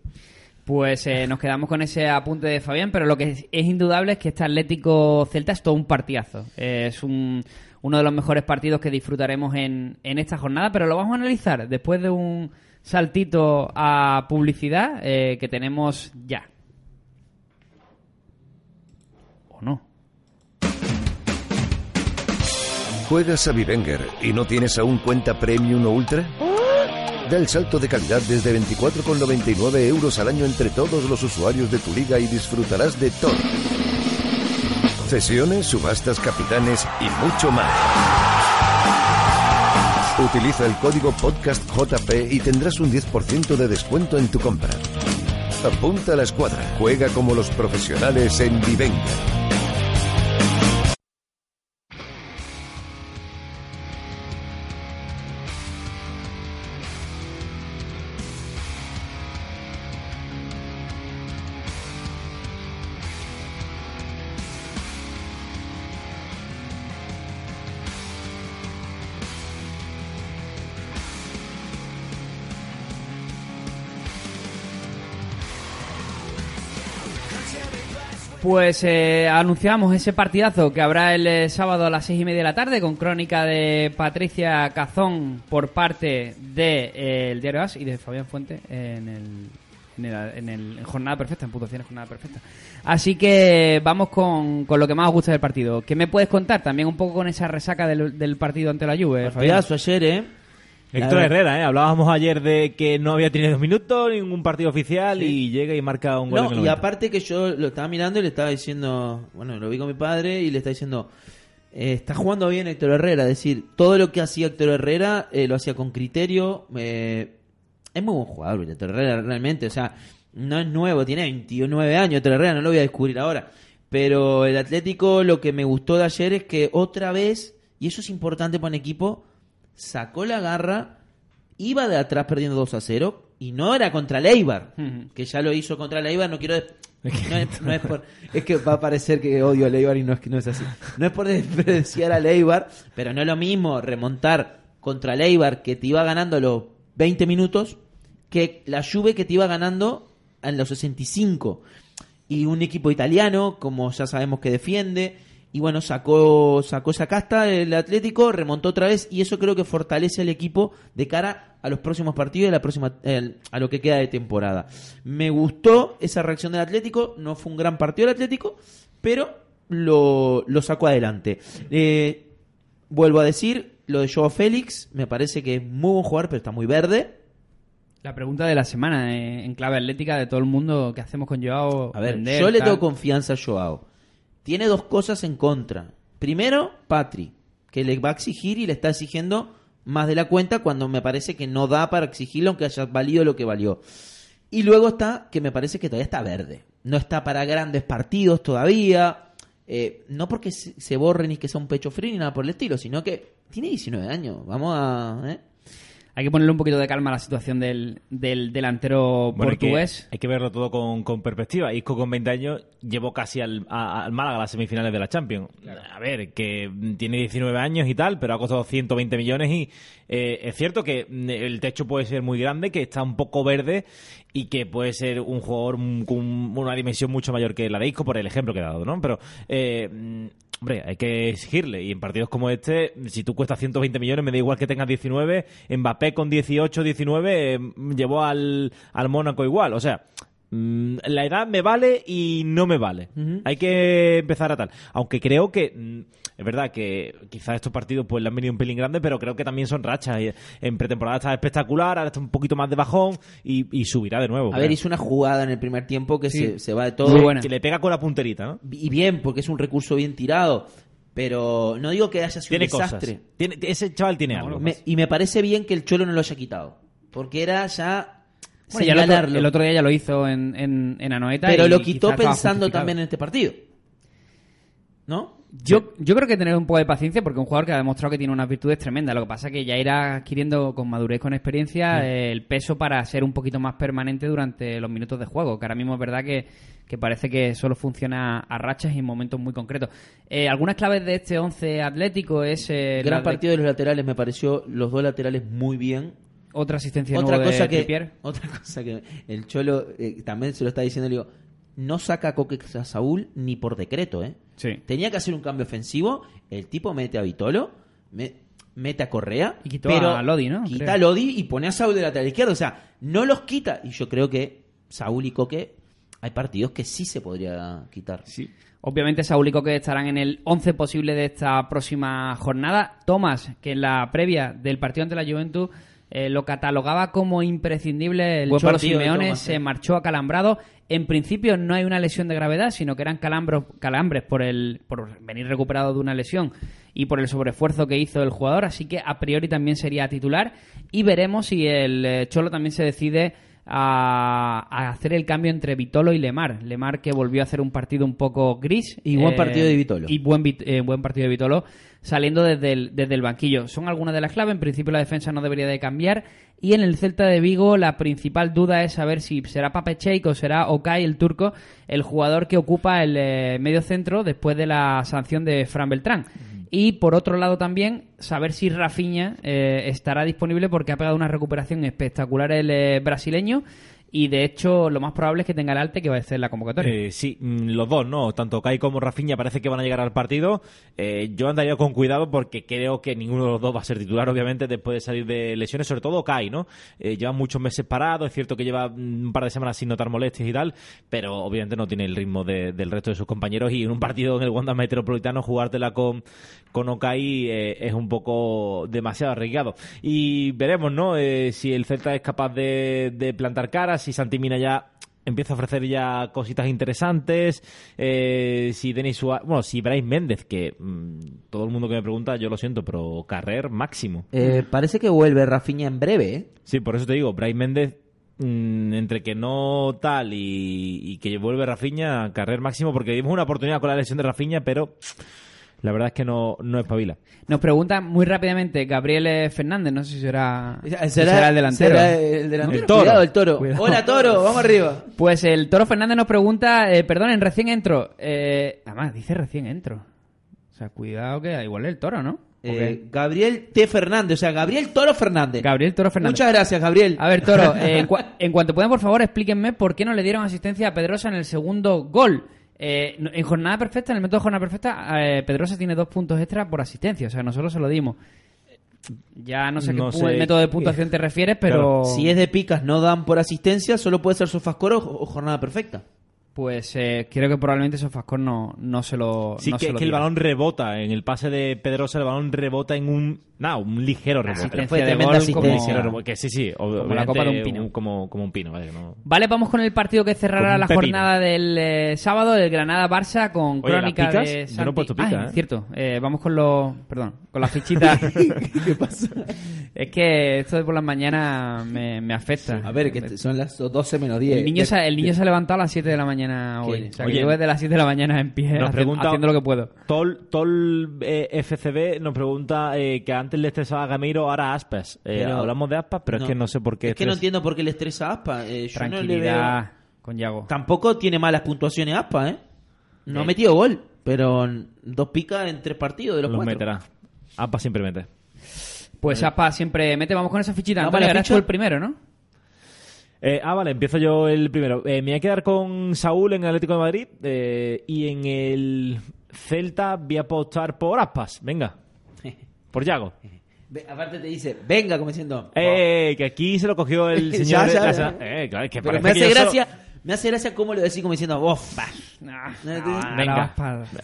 Pues eh, nos quedamos con ese apunte de Fabián, pero lo que es, es indudable es que este Atlético Celta es todo un partidazo. Eh, es un- uno de los mejores partidos que disfrutaremos en, en esta jornada, pero lo vamos a analizar después de un saltito a publicidad eh, que tenemos ya. ¿O no? ¿Juegas a Vivenger y no tienes aún cuenta Premium o Ultra? Da el salto de calidad desde 24,99 euros al año entre todos los usuarios de tu liga y disfrutarás de todo. Cesiones, subastas, capitanes y mucho más. Utiliza el código PODCASTJP y tendrás un 10% de descuento en tu compra. Apunta a la escuadra. Juega como los profesionales en Vivenger. Pues eh, anunciamos ese partidazo que habrá el eh, sábado a las seis y media de la tarde con crónica de Patricia Cazón por parte de, eh, el Diario As y de Fabián Fuente en el, en el, en el- Jornada Perfecta, en puntuaciones Jornada Perfecta. Así que vamos con, con lo que más os gusta del partido. ¿Qué me puedes contar también un poco con esa resaca del, partido ante la Juve, Fabián? Ayer, ¿eh? Héctor Herrera, ¿eh? Hablábamos ayer de que no había tenido dos minutos, ningún partido oficial y llega y marca un gol. No, y 90. aparte que yo lo estaba mirando y le estaba diciendo, bueno, lo vi con mi padre y le estaba diciendo, eh, está jugando bien Héctor Herrera, es decir, todo lo que hacía Héctor Herrera eh, lo hacía con criterio, eh, es muy buen jugador Héctor Herrera realmente, o sea, no es nuevo, tiene 29 años Héctor Herrera, no lo voy a descubrir ahora, pero el Atlético lo que me gustó de ayer es que otra vez, y eso es importante para un equipo, sacó la garra, iba de atrás perdiendo 2 a 0 y no era contra el Eibar, Ujú. que ya lo hizo contra el Eibar, no quiero... No es, no es por, es que va a parecer que odio al Eibar y no es, que no es así. No es por despreciar al Eibar, pero no es lo mismo remontar contra el Eibar que te iba ganando a los 20 minutos que la Juve que te iba ganando en los 65. Y un equipo italiano, como ya sabemos que defiende, y bueno, sacó, sacó esa casta el Atlético, remontó otra vez, y eso creo que fortalece al equipo de cara a los próximos partidos y a, la próxima, el- a lo que queda de temporada. Me gustó esa reacción del Atlético, no fue un gran partido del Atlético, pero lo, lo sacó adelante. Eh, vuelvo a decir, lo de Joao Félix, me parece que es muy buen jugador, pero está muy verde. La pregunta de la semana eh, en clave atlética de todo el mundo, ¿qué hacemos con Joao? A ver, Vender, yo le tal? tengo confianza a Joao. Tiene dos cosas en contra. Primero, Patri, que le va a exigir y le está exigiendo más de la cuenta cuando me parece que no da para exigirlo aunque haya valido lo que valió. Y luego está que me parece que todavía está verde. No está para grandes partidos todavía. Eh, no porque se, borre ni que sea un pecho frío ni nada por el estilo, sino que tiene 19 años. Vamos a... ¿eh? Hay que ponerle un poquito de calma a la situación del, del delantero Bueno, hay que- portugués. Hay que, verlo todo con, con perspectiva. Isco con 20 años llevó casi al, a- al Málaga a las semifinales de la Champions. A ver, que tiene 19 años y tal, pero ha costado 120 millones y eh, es cierto que mm, el techo puede ser muy grande, que está un poco verde y que puede ser un jugador con una dimensión mucho mayor que la de Isco por el ejemplo que he dado, ¿no? Pero eh, hombre, hay que exigirle. Y en partidos como este, si tú cuestas 120 millones, me da igual que tengas 19. Mbappé con 18, 19 eh, llevó al, al Mónaco igual. O sea, la edad me vale y no me vale. Hay que empezar a tal. Aunque creo que mm, es verdad que quizás estos partidos pues le han venido un pelín grande, pero creo que también son rachas. En pretemporada está espectacular, ahora está un poquito más de bajón y, y subirá de nuevo. A ver, hizo una jugada en el primer tiempo que Sí. se, se va de todo. Buena. que le pega con la punterita, ¿no? Y bien, porque es un recurso bien tirado. Pero no digo que haya sido Tiene un desastre. Tiene- ese chaval tiene algo. Me- y me parece bien que el Cholo no lo haya quitado. Porque era ya. Bueno, ya el, otro, señalarlo. el otro día ya lo hizo en, en, en Anoeta. pero y lo quitó pensando también en este partido. ¿No? Yo, yo creo que tener un poco de paciencia porque es un jugador que ha demostrado que tiene unas virtudes tremendas. Lo que pasa es que ya irá adquiriendo con madurez, con experiencia, el peso para ser un poquito más permanente durante los minutos de juego. Que ahora mismo es verdad que, que parece que solo funciona a rachas y en momentos muy concretos. Eh, algunas claves de este 11 atlético es eh, Gran de- partido de los laterales, me pareció los dos laterales muy bien. Otra asistencia Otra nueva cosa, de que, Trippier. otra cosa que el Cholo eh, también se lo está diciendo, le digo, no saca a Coque a Saúl ni por decreto, ¿eh? Sí. Tenía que hacer un cambio ofensivo, el tipo mete a Vitolo, me- mete a Correa, Y quitó pero a Lodi, ¿no? Quita Creo. a Lodi y pone a Saúl de lateral izquierdo, o sea, no los quita. Y yo creo que Saúl y Coque, hay partidos que sí se podría quitar. Sí. Obviamente Saúl y Coque estarán en el 11 posible de esta próxima jornada. Tomás, que en la previa del partido ante la Juventud eh, lo catalogaba como imprescindible el Buen Cholo partido Simeone, se eh. marchó acalambrado. En principio no hay una lesión de gravedad, sino que eran calambros, calambres por, el, por venir recuperado de una lesión y por el sobreesfuerzo que hizo el jugador, así que a priori también sería titular y veremos si el eh, Cholo también se decide a, a hacer el cambio entre Vitolo y Lemar. Lemar que volvió a hacer un partido un poco gris. Y buen partido de Vitolo. Y buen, eh, buen partido de Vitolo saliendo desde el, desde el banquillo. Son algunas de las claves. En principio la defensa no debería de cambiar. Y en el Celta de Vigo la principal duda es saber si será Pape Cheik o será Okay el turco el jugador que ocupa el eh, medio centro después de la sanción de Fran Beltrán. Y por otro lado también saber si Rafinha eh, estará disponible porque ha pegado una recuperación espectacular el eh, brasileño y de hecho lo más probable es que tenga el alte que va a ser la convocatoria. Eh, sí, mm, los dos, ¿no? Tanto Kai como Rafinha parece que van a llegar al partido. Eh, yo andaría con cuidado porque creo que ninguno de los dos va a ser titular, obviamente, después de salir de lesiones, sobre todo Kai, ¿no? Eh, lleva muchos meses parado, es cierto que lleva mm, un par de semanas sin notar molestias y tal, pero obviamente no tiene el ritmo de- del resto de sus compañeros y en un partido en el Wanda Metropolitano jugártela con, con Okai es un poco demasiado arriesgado. Y veremos, ¿no? Si el Celta es capaz de, de plantar caras, si Santi Mina ya empieza a ofrecer ya cositas interesantes. eh, si Denis Suárez, bueno, si Brais Méndez, que mm, todo el mundo que me pregunta, yo lo siento, pero Carrer máximo. Eh, parece que vuelve Rafinha en breve, ¿eh? Sí, por eso te digo, Brais Méndez, mm, entre que no tal y, y que vuelve Rafinha, Carrer máximo, porque dimos una oportunidad con la lesión de Rafinha, pero la verdad es que no, no espabila. Nos pregunta muy rápidamente Gabriel eh, Fernández, no sé si será, si ¿Será, será el delantero. será el delantero. El toro. Cuidado, el toro. Cuidado. Hola, toro, vamos arriba. Pues el Toro Fernández nos pregunta, eh, perdonen, recién entro. Eh, además, dice recién entro. O sea, cuidado que igual es el Toro, ¿no? Eh, Gabriel T. Fernández, o sea, Gabriel Toro Fernández. Gabriel Toro Fernández. Muchas gracias, Gabriel. A ver, Toro, eh, en, cua- en cuanto puedan, por favor, explíquenme por qué no le dieron asistencia a Pedrosa en el segundo gol. Eh, en jornada perfecta, en el método de jornada perfecta, eh, Pedrosa tiene dos puntos extra por asistencia. O sea, nosotros se lo dimos. Ya no sé qué No sé. método de puntuación te refieres, pero... Si es de picas, no dan por asistencia, solo puede ser sofascore o, o jornada perfecta. Pues eh, creo que probablemente Sofascor no, no se lo Sí, no que, se lo que el balón rebota. En el pase de Pedrosa, el balón rebota en un. Nada, un ligero rebote. Fue de gol asistencia. como- Ligero rebote, que sí, sí. Como la copa de un pino. como, como un pino, vale. que no- Vale, vamos con el partido que cerrará la pepino. jornada del eh, sábado, el Granada-Barça con Oye, crónica de Yo no he Santi. puesto pica, Ah, ¿eh? cierto. Eh, vamos con los... Perdón, con las fichitas. ¿Qué pasa? es que esto de por las mañanas me, me afecta. A ver, que son las 12 menos 10. El niño, se, el niño se ha levantado a las 7 de la mañana ¿Qué? hoy. O sea, que yo desde las 7 de la mañana en pie Nos pregunta- haciendo lo que puedo. Tol, Tol eh, FCB nos pregunta eh, que antes le estresaba a Gameiro, ahora Aspas. Eh, Pero- hablamos de Aspas, pero es que no sé por qué. Es que no entiendo por qué le estresa a Aspa. Yo no le Tranquilidad veo... con Yago. Tampoco tiene malas puntuaciones Aspa, ¿eh? No ha metido gol, pero dos picas en tres partidos de los, Los cuatro. meterá. Aspas siempre mete. Pues Aspa siempre mete. Vamos con esa fichita. Vamos Antonio, a la eras ficha. tú el primero, ¿no? Eh, ah, vale, empiezo yo el primero. Eh, me voy a quedar con Saúl en el Atlético de Madrid eh, y en el Celta, voy a apostar por Aspas. Venga. Por Yago. Aparte te dice, venga, como diciendo. Eh, que aquí se lo cogió el Ya, señor. ya, la ya. sema- Eh, claro, es que Pero parece me que hace solo- gracia, me hace gracia cómo lo decís como diciendo. Venga.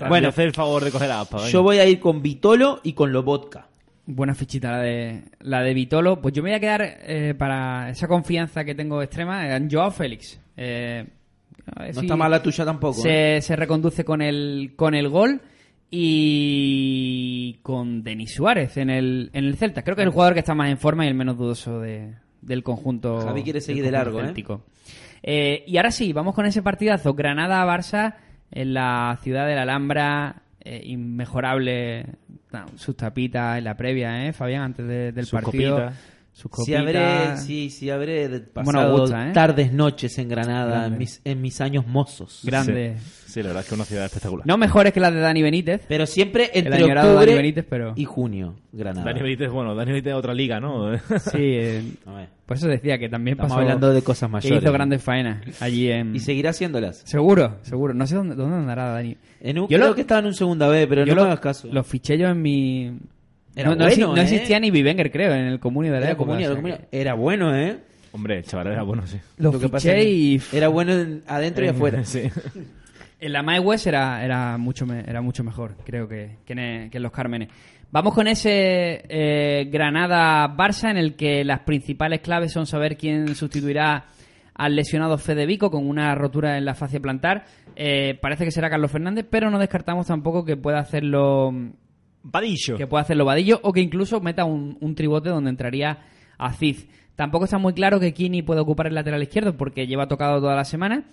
Bueno, hacer el favor de coger a Aspas. venga. Yo voy a ir con Vitolo y con Lobotka. Buena fichita la de, la de Vitolo. Pues yo me voy a quedar eh, para esa confianza que tengo extrema en Joao Félix. Eh, a ver No si está mal la tuya tampoco. ¿eh? se, reconduce con el, con el gol y con Denis Suárez en el, en el Celta. Creo que es el jugador que está más en forma y el menos dudoso de- del conjunto. Javi quiere seguir de largo, ¿eh? Eh, y ahora sí, vamos con ese partidazo. Granada-Barça en la ciudad de la Alhambra. Eh, inmejorable no, sus tapitas en la previa, ¿eh, Fabián? Antes de- del Sus partido. copitas. Sus Si copitas. habré, sí, sí habré de- Bueno, pasado gusta, ¿eh? tardes, noches en Granada, en mis, en mis años mozos. Grande. Sí. Sí, la verdad es que es una ciudad espectacular. No mejores que las de Dani Benítez. Pero siempre entre octubre Benítez, pero- y junio, Granada. Dani Benítez, bueno, Dani Benítez es otra liga, ¿no? Sí, eh, por eso decía que también Estamos pasó hablando de cosas que mayores. hizo grandes faenas allí en... Y seguirá haciéndolas. Seguro, seguro. No sé dónde, dónde andará Dani. En un, Yo creo lo- que estaba en un segunda B, pero Yo no lo, me hagas caso. Los fiché yo en mi... Era no, bueno, ¿eh? existía ni Vivenger, creo, en el comunio de la era, época, comunio, o sea era, comunio. que Era bueno, ¿eh? Hombre, el chaval era bueno, sí. Lo, que pasa es que y... Era bueno en- adentro y afuera. Sí. En la My West era, era, mucho me- era mucho mejor, creo que, que, en, e- que en los Cármenes. Vamos con ese eh, Granada-Barça en el que las principales claves son saber quién sustituirá al lesionado Fede Vico con una rotura en la fascia plantar. Eh, parece que será Carlos Fernández, pero no descartamos tampoco que pueda hacerlo Padillo. que pueda hacerlo Vadillo o que incluso meta un, un tribote donde entraría Aziz. Tampoco está muy claro que Kini puede ocupar el lateral izquierdo porque lleva tocado toda la semana.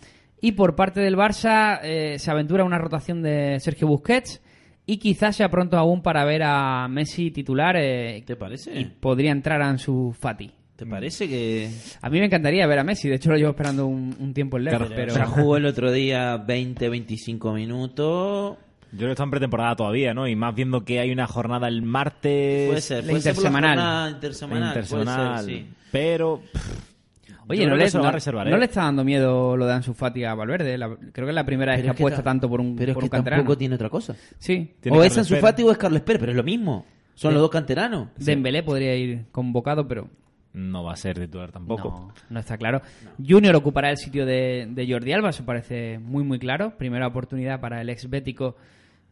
Y por parte del Barça eh, se aventura una rotación de Sergio Busquets y quizás sea pronto aún para ver a Messi titular eh, ¿Te parece? y podría entrar Ansu Fati. ¿Te parece que A mí me encantaría ver a Messi, de hecho lo llevo esperando un, un tiempo en Leicester, pero ya jugó el otro día 20, 25 minutos? Yo creo que está en pretemporada todavía, ¿no? Y más viendo que hay una jornada el martes. Puede ser, puede ser por la intersemanal. jornada intersemanal. puede ser, intersemanal. sí. Pero. pff, Oye, no le, se no- reservar, no ¿eh? le está dando miedo lo de Ansu Fati a Valverde. la- creo que es la primera vez Pero que es que apuesta ta- tanto por un, Pero es por que un canterano. tampoco tiene otra cosa. Sí. Tiene o es Ansu. Fati o es Carles Pérez, pero es lo mismo. Son Sí. los dos canteranos. Dembélé podría ir convocado, pero No va a ser titular tampoco. no, no está claro. Junior ocupará el sitio de, de Jordi Alba, eso parece muy muy claro. Primera oportunidad para el ex bético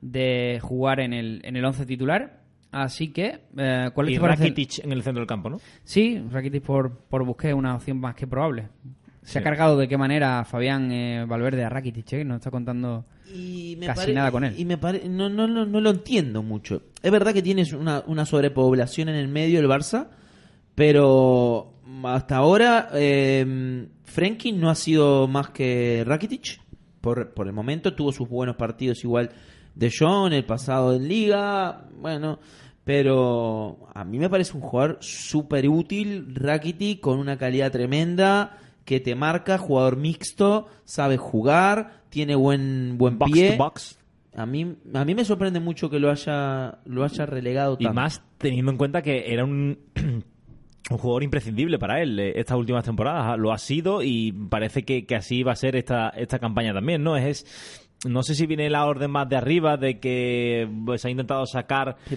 de jugar en el, en el once titular. Así que, eh, ¿cuál Y te parece? Rakitic en el centro del campo, ¿no? Sí, Rakitic por, por Busquets es una opción más que probable. Se ha cargado de qué manera Fabián eh, Valverde a Rakitic, eh, nos está contando... Y me Casi pare- nada con él. Y me pare- no, no, no, no lo entiendo mucho. Es verdad que tienes una, una sobrepoblación en el medio del Barça, pero hasta ahora eh, Frenkie no ha sido más que Rakitic. Por, por el momento tuvo sus buenos partidos igual de John, el pasado en Liga, bueno, pero a mí me parece un jugador súper útil, Rakitic, con una calidad tremenda, que te marca, jugador mixto, sabe jugar, tiene buen, buen Box pie. to box. A mí, a mí me sorprende mucho que lo haya, lo haya relegado Y tanto. más teniendo en cuenta que era un, un jugador imprescindible para él eh, estas últimas temporadas. Lo ha sido y parece que, que así va a ser esta, esta campaña también, ¿no? Es. No sé si viene la orden más de arriba de que pues, ha intentado sacar Sí,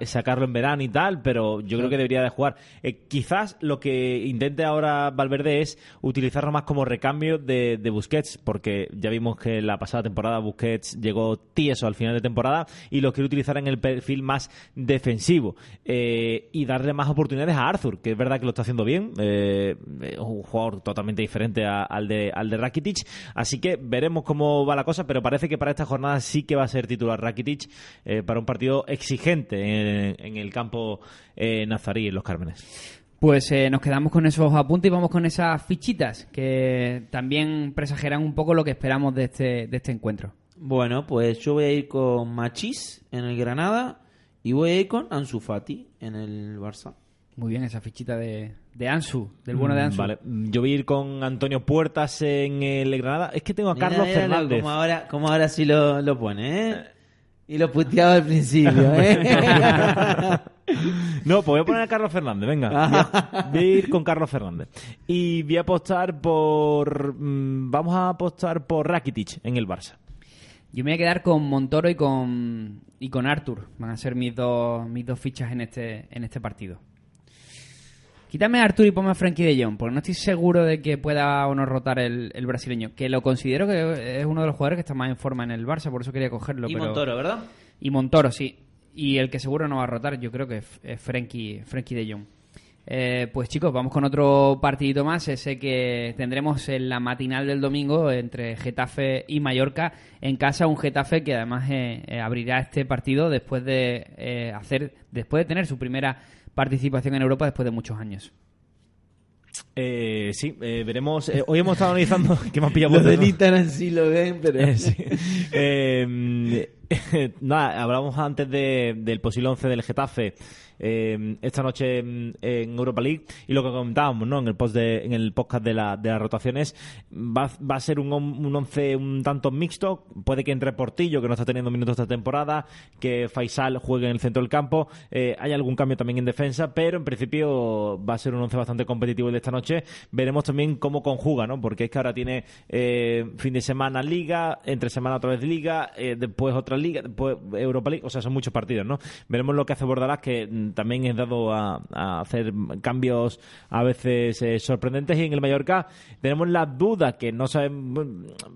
eh, sacarlo en verano y tal, pero yo creo que debería de jugar. Eh, quizás lo que intente ahora Valverde es utilizarlo más como recambio de, de Busquets, porque ya vimos que la pasada temporada Busquets llegó tieso al final de temporada y lo quiere utilizar en el perfil más defensivo eh, y darle más oportunidades a Arthur, que es verdad que lo está haciendo bien, eh, es un jugador totalmente diferente a- al de al de Rakitic, así que veremos cómo va la cosa, pero parece que para esta jornada sí que va a ser titular Rakitic eh, para un partido exigente en, en el campo eh, nazarí en los Cármenes. Pues eh, nos quedamos con esos apuntes y vamos con esas fichitas que también presagiarán un poco lo que esperamos de este, de este encuentro. Bueno, pues yo voy a ir con Machís en el Granada y voy a ir con Ansu Fati en el Barça. Muy bien, esa fichita de, de Ansu, del bueno de Mm, Ansu. Vale, yo voy a ir con Antonio Puertas en el Granada. Es que tengo a Carlos Mira, mira, Fernández. Como ahora, como ahora sí lo, lo pone, ¿eh? Y lo puteaba al principio, ¿eh? No, pues voy a poner a Carlos Fernández, venga. Voy a, voy a ir con Carlos Fernández. Y voy a apostar por... mm, vamos a apostar por Rakitic en el Barça. Yo me voy a quedar con Montoro y con y con Arthur. Van a ser mis dos mis dos fichas en este en este partido. Quítame a Arthur y ponme a Frankie de Jong, porque no estoy seguro de que pueda o no rotar el, el brasileño. Que lo considero que es uno de los jugadores que está más en forma en el Barça, por eso quería cogerlo. Y pero- Montoro, ¿verdad? Y Montoro, sí. Y el que seguro no va a rotar, yo creo que es Frenkie, Frenkie de Jong. Eh, pues chicos, vamos con otro partidito más, ese que tendremos en la matinal del domingo entre Getafe y Mallorca en casa, un Getafe que además eh, eh, abrirá este partido después de eh, hacer, después de tener su primera participación en Europa después de muchos años. Eh, sí, eh, veremos. eh, hoy hemos estado analizando. que me han pillado Los del. Instagram sí lo ven, pero... Eh, sí. Eh, nada, hablamos antes de- del posible 11 del Getafe eh, esta noche en, en Europa League y lo que comentábamos ¿no? en el post de, en el podcast de, la- de las rotaciones va, va a ser un, un 11 un tanto mixto puede que entre Portillo que no está teniendo minutos esta temporada que Faisal juegue en el centro del campo eh, hay algún cambio también en defensa pero en principio va a ser un 11 bastante competitivo el de esta noche veremos también cómo conjuga ¿no? porque es que ahora tiene eh, fin de semana Liga entre semana otra vez Liga eh, después otra Liga después Europa League o sea son muchos partidos ¿no? veremos lo que hace Bordalás que mm, también es dado a, a hacer cambios a veces eh, sorprendentes y en el Mallorca tenemos la duda que no sabemos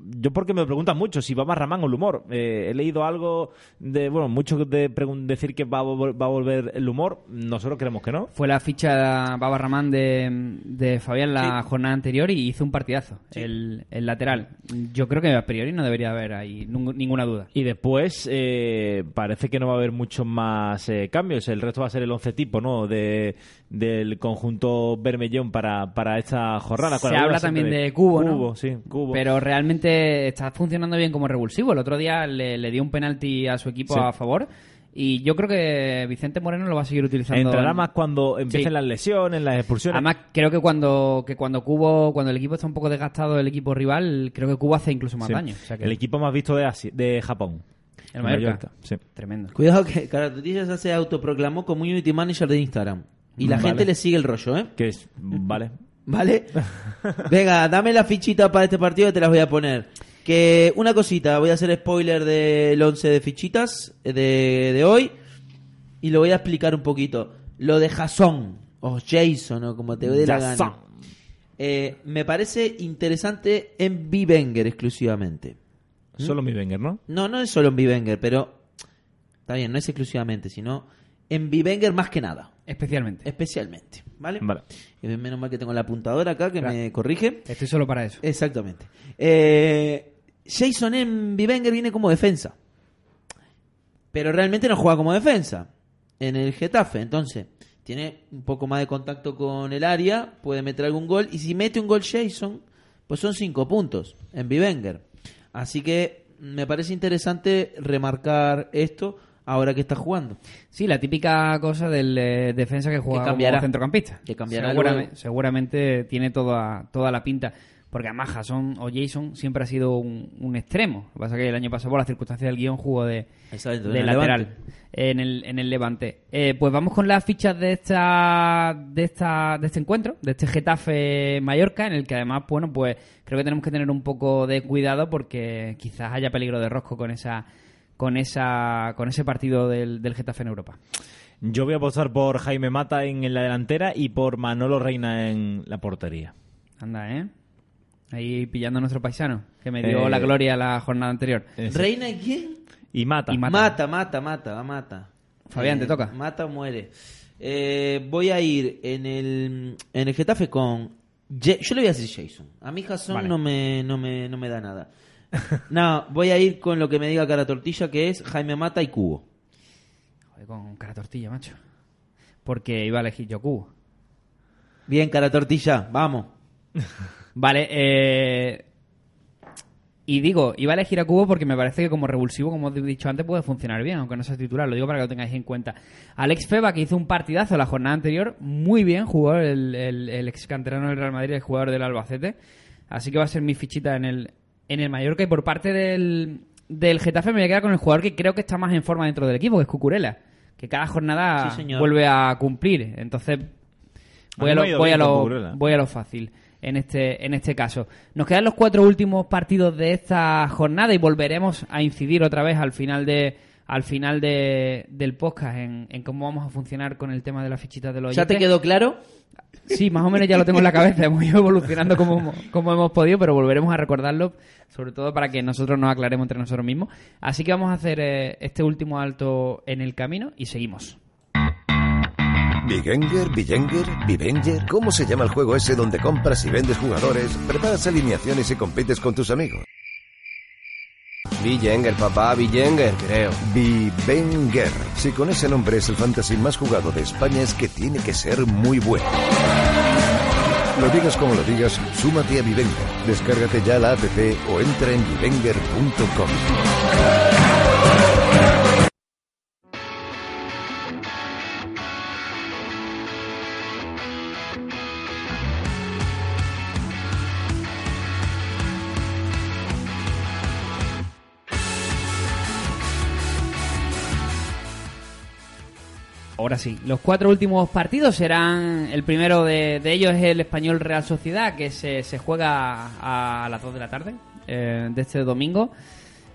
yo porque me preguntan mucho si va más Ramán o el humor Eh, he leído algo de bueno mucho de decir que va a, va a volver el humor nosotros creemos que no Fue la ficha Baba Ramán de, de Fabián la jornada anterior y hizo un partidazo, el, el lateral. Yo creo que a priori no debería haber ahí ninguna duda. Y después eh, parece que no va a haber muchos más eh, cambios. El resto va a ser el 11 tipo, ¿no? De, del conjunto Bermellón para, para esta jornada. Se la habla también de Cubo, ¿no? Cubo, sí, Cubo. Pero realmente está funcionando bien como revulsivo. El otro día le, le dio un penalti a su equipo Sí. a favor y yo creo que Vicente Moreno lo va a seguir utilizando. Entrará en- más cuando empiecen Sí. las lesiones, las expulsiones. Además, creo que cuando, que cuando Cubo, cuando el equipo está un poco desgastado, el equipo rival, creo que Cubo hace incluso más Sí. daño. O sea que El equipo más visto de, Asia- de Japón. El Mallorca. Sí. Tremendo. Cuidado que Caratotillas se autoproclamó community manager de Instagram. Y la Vale. gente le sigue el rollo, ¿eh? Que es, vale. ¿Vale? Venga, dame la fichita para este partido y te las voy a poner. Que una cosita, voy a hacer spoiler del 11 de fichitas eh, de, de hoy y lo voy a explicar un poquito. Lo de Jason o Jason o como te dé la Jason. gana. Eh, me parece interesante en Vivenger exclusivamente. Solo mi Wenger, ¿no? No, no es solo en Vivenger, pero está bien, no es exclusivamente, sino en Vivenger más que nada, Especialmente. especialmente, ¿vale? Vale. Y menos mal que tengo la apuntadora acá que Claro. me corrige. Estoy solo para eso. Exactamente. Eh, Jason en Vivenger viene como defensa. Pero realmente no juega como defensa. En el Getafe. Entonces, tiene un poco más de contacto con el área. Puede meter algún gol. Y si mete un gol Jason, pues son cinco puntos en Vivenger. Así que me parece interesante remarcar esto ahora que está jugando. Sí, la típica cosa del eh, defensa que juega Que cambiará. como centrocampista. Que cambiará Seguramente, tiene toda, toda la pinta. Porque además Jason o Jason siempre ha sido un, un extremo. Lo que pasa es que el año pasado, por las circunstancias del guion, jugó de, Exacto, lateral en el, en el Levante. Eh, pues vamos con las fichas de esta, de esta de este encuentro, de este Getafe Mallorca, en el que además, bueno, pues creo que tenemos que tener un poco de cuidado porque quizás haya peligro de rosco con esa con esa con ese partido del, del Getafe en Europa. Yo voy a apostar por Jaime Mata en, en la delantera y por Manolo Reina en la portería. Anda, ¿eh? Ahí pillando a nuestro paisano, que me dio Eh, la gloria la jornada anterior. Eh. ¿Reina y quién? Y Mata. Y Mata. Mata, mata, mata, mata. Fabián, te toca. Mata o muere. Eh, voy a ir en el, en el Getafe con... Yo le voy a decir Jason. A mí Jason Vale. no, me, no, me, no me da nada. no, voy a ir con lo que me diga cara tortilla, que es Jaime Mata y Cubo. Joder, con cara tortilla, macho. Porque iba a elegir yo Cubo. Bien, cara tortilla, vamos. Vale, eh... Y digo, iba a elegir a Cubo porque me parece que como revulsivo, como he dicho antes, puede funcionar bien, aunque no sea titular. Lo digo para que lo tengáis en cuenta. Alex Feba, que hizo un partidazo la jornada anterior, muy bien jugó el, el, el ex canterano del Real Madrid, el jugador del Albacete. Así que va a ser mi fichita en el, en el Mallorca. Y por parte del, del Getafe me voy a quedar con el jugador que creo que está más en forma dentro del equipo, que es Cucurella. Que cada jornada Sí, vuelve a cumplir. Entonces, voy A a, lo, voy, a lo, voy a lo fácil. En este, en este caso. Nos quedan los cuatro últimos partidos de esta jornada y volveremos a incidir otra vez al final de al final de, del podcast en, en cómo vamos a funcionar con el tema de las fichitas de los ¿Ya te quedó claro? Sí, más o menos ya lo tengo en la cabeza. Hemos ido evolucionando como, como hemos podido, pero volveremos a recordarlo, sobre todo para que nosotros nos aclaremos entre nosotros mismos. Así que vamos a hacer eh, este último alto en el camino y seguimos. Bigenger, Bigenger, Bivenger. ¿Cómo se llama el juego ese donde compras y vendes jugadores, preparas alineaciones y compites con tus amigos? Bijenger, papá, Bijenger, creo. Bivenger. Si con ese nombre es el fantasy más jugado de España es que tiene que ser muy bueno. Lo digas como lo digas, súmate a Bivenger. Descárgate ya la app o entra en bivenger.com. Ahora sí, los cuatro últimos partidos serán. El primero de, ellos es el Español Real Sociedad, que se, se juega a las 2 de la tarde eh, de este domingo.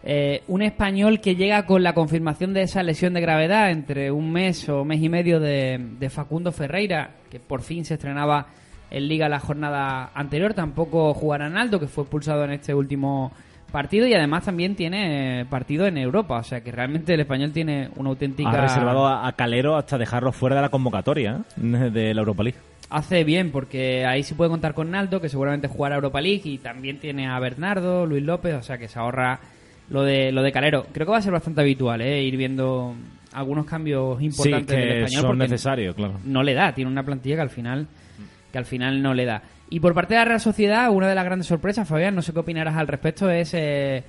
Eh, un español que llega con la confirmación de esa lesión de gravedad entre un mes o mes y medio de, de Facundo Ferreira, que por fin se estrenaba en Liga la jornada anterior. Tampoco jugará Naldo, que fue expulsado en este último y además también tiene partido en Europa. O sea que realmente el español tiene una auténtica. Ha reservado a, Calero hasta dejarlo fuera de la convocatoria ¿eh? de la Europa League. Hace bien, porque ahí sí puede contar con Naldo, que seguramente jugará Europa League, y también tiene a Bernardo, Luis López, o sea que se ahorra lo de lo de Calero. Creo que va a ser bastante habitual, ¿eh? ir viendo algunos cambios Sí, importantes del que español. son necesarios, claro. No le da, tiene una plantilla que al final que al final no le da. Y por parte de la Real Sociedad, una de las grandes sorpresas, Fabián, no sé qué opinarás al respecto, es eh,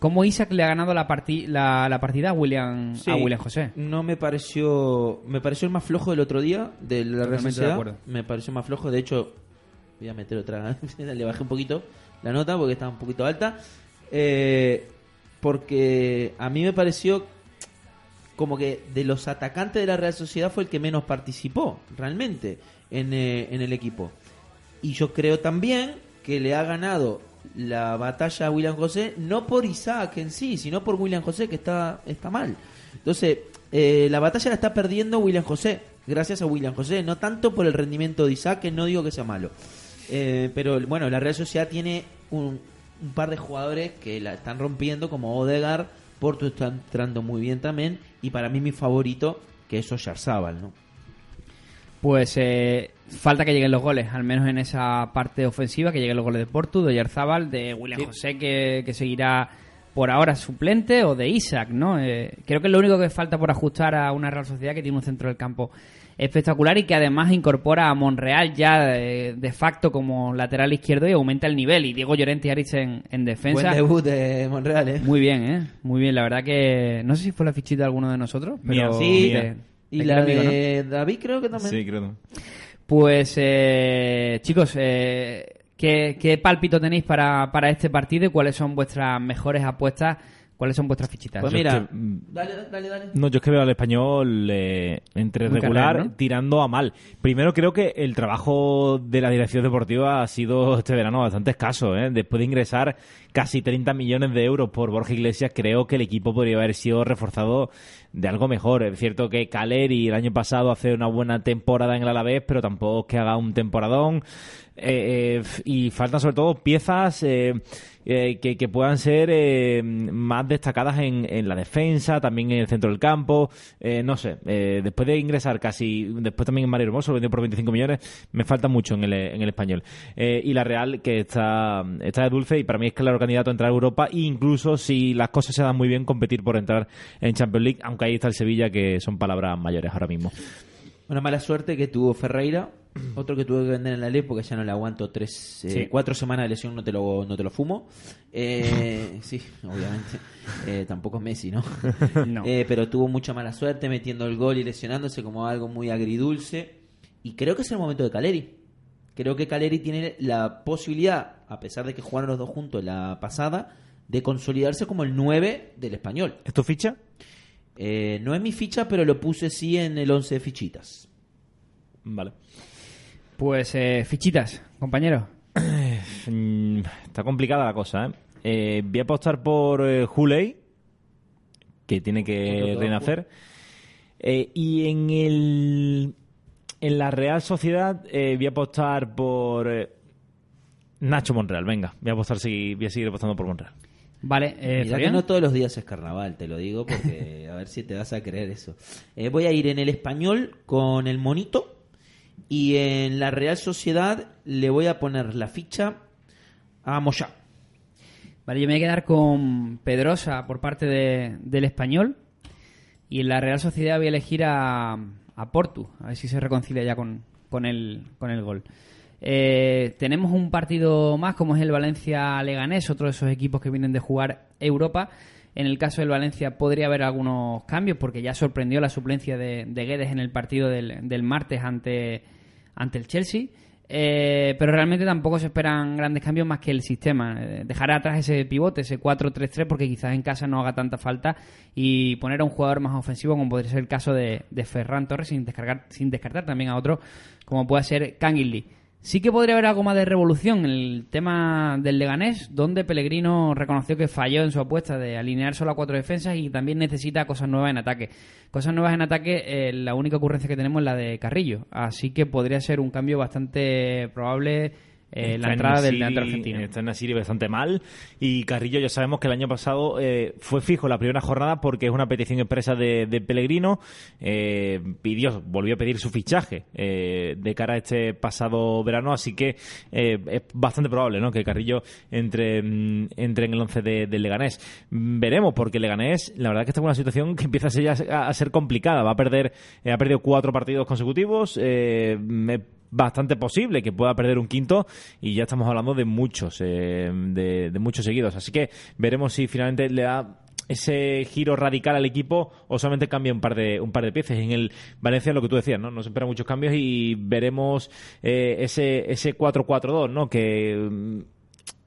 cómo Isaac le ha ganado la, parti- la, la partida a William, Sí, a William José. No me pareció. Me pareció el más flojo del otro día de la Real Totalmente Sociedad. Me pareció más flojo. De hecho, voy a meter otra. Le bajé un poquito la nota porque estaba un poquito alta. Eh, porque a mí me pareció como que de los atacantes de la Real Sociedad fue el que menos participó realmente en, eh, en el equipo. Y yo creo también que le ha ganado la batalla a William José, no por Isaac en sí, sino por William José, que está, está mal. Entonces, eh, la batalla la está perdiendo William José, gracias a William José, no tanto por el rendimiento de Isaac, que no digo que sea malo. Eh, pero bueno, la Real Sociedad tiene un, par de jugadores que la están rompiendo, como Odegar, Porto está entrando muy bien también, y para mí mi favorito, que es Oyarzábal, ¿no? Pues eh, falta que lleguen los goles, al menos en esa parte ofensiva, que lleguen los goles de Portu, de Yarzábal, de William José, que, que seguirá por ahora suplente, o de Isaac, ¿no? Eh, creo que es lo único que falta por ajustar a una Real Sociedad que tiene un centro del campo espectacular y que además incorpora a Monreal ya de, de facto como lateral izquierdo y aumenta el nivel. Y Diego Llorente y Aritz en, en defensa. Buen debut de Monreal, ¿eh? Muy bien, ¿eh? Muy bien. La verdad que no sé si fue la fichita de alguno de nosotros, Mía, pero sí. de- Y de la aquel amigo, ¿no? de David creo que también. Sí, creo. Pues, eh, chicos, eh, ¿qué, qué pálpito tenéis para, para este partido y cuáles son vuestras mejores apuestas? ¿Cuáles son vuestras fichitas? Pues mira, es que, mm, dale, dale, dale. No, yo es que veo al español eh, entre Muy regular tirando a mal. Primero creo que el trabajo de la dirección deportiva ha sido este verano bastante escaso. ¿eh? Después de ingresar casi 30 millones de euros por Borja Iglesias, creo que el equipo podría haber sido reforzado de algo mejor. Es cierto que Caleri el año pasado hace una buena temporada en el Alavés, pero tampoco es que haga un temporadón. Eh, eh, y faltan sobre todo piezas eh, eh, que, que puedan ser eh, más destacadas en, la defensa, también en el centro del campo. No sé, después de ingresar casi, después también en Mario Hermoso, vendió por 25 millones, me falta mucho en el, en el español. Y la Real, que está, está de dulce y para mí es claro candidato a entrar a Europa, e incluso si las cosas se dan muy bien, competir por entrar en Champions League, aunque ahí está el Sevilla, que son palabras mayores ahora mismo. Una mala suerte que tuvo Ferreira, otro que tuve que vender en la ley porque ya no le aguanto tres, eh, Sí. cuatro semanas de lesión, no te lo, no te lo fumo. Eh, sí, obviamente. Eh, tampoco es Messi, ¿no? No. Eh, pero tuvo mucha mala suerte metiendo el gol y lesionándose como algo muy agridulce. Y creo que es el momento de Caleri. Creo que Caleri tiene la posibilidad, a pesar de que jugaron los dos juntos la pasada, de consolidarse como el 9 del español. ¿Es tu ficha? Eh, no es mi ficha, pero lo puse sí en el 11 de fichitas. Vale. Pues, eh, fichitas, compañero. mm, está complicada la cosa, ¿eh? Eh, voy a apostar por eh, Huley, que tiene que renacer. Eh, y en el en la Real Sociedad eh, voy a apostar por eh, Nacho Monreal. Venga, voy a apostar voy a seguir apostando por Monreal. Vale, eh, Mirá que no todos los días es carnaval, te lo digo, porque a ver si te vas a creer eso. Eh, voy a ir en el español con el monito y en la Real Sociedad le voy a poner la ficha a Moyá. Vale, yo me voy a quedar con Pedrosa por parte de- del español. Y en la Real Sociedad voy a elegir a, a Portu, a ver si se reconcilia ya con, con, el, con el gol. Eh, tenemos un partido más, como es el Valencia-Leganés, otro de esos equipos que vienen de jugar Europa. En el caso del Valencia podría haber algunos cambios, porque ya sorprendió la suplencia de, de Guedes en el partido del, martes ante, ante el Chelsea. Eh, pero realmente tampoco se esperan grandes cambios más que el sistema. Eh, dejar atrás ese pivote, ese 4-3-3, porque quizás en casa no haga tanta falta y poner a un jugador más ofensivo, como podría ser el caso de, Ferran Torres, sin, descargar, sin descartar también a otro, como puede ser Kangilly. Sí que podría haber algo más de revolución en el tema del Leganés, donde Pellegrino reconoció que falló en su apuesta de alinear solo a cuatro defensas y también necesita cosas nuevas en ataque. Cosas nuevas en ataque, eh, la única ocurrencia que tenemos es la de Carrillo, así que podría ser un cambio bastante probable eh, la entrada del delantero argentino. Está en Nasiri bastante mal. Y Carrillo ya sabemos que el año pasado eh, fue fijo la primera jornada porque es una petición expresa de, de Pellegrino. Eh, pidió, volvió a pedir su fichaje eh, de cara a este pasado verano. Así que eh, es bastante probable ¿no? que Carrillo entre, entre en el once de- del Leganés. Mm, Veremos, porque Leganés, la verdad que está en una situación que empieza a ser, a, ser complicada. Va a perder, eh, ha perdido cuatro partidos consecutivos. Eh, me bastante posible que pueda perder un quinto y ya estamos hablando de muchos eh, de, de muchos seguidos. Así que veremos si finalmente le da ese giro radical al equipo o solamente cambia un par de un par de piezas en el Valencia lo que tú decías no no se esperan muchos cambios y veremos eh, ese ese 4-4-2 no que mm,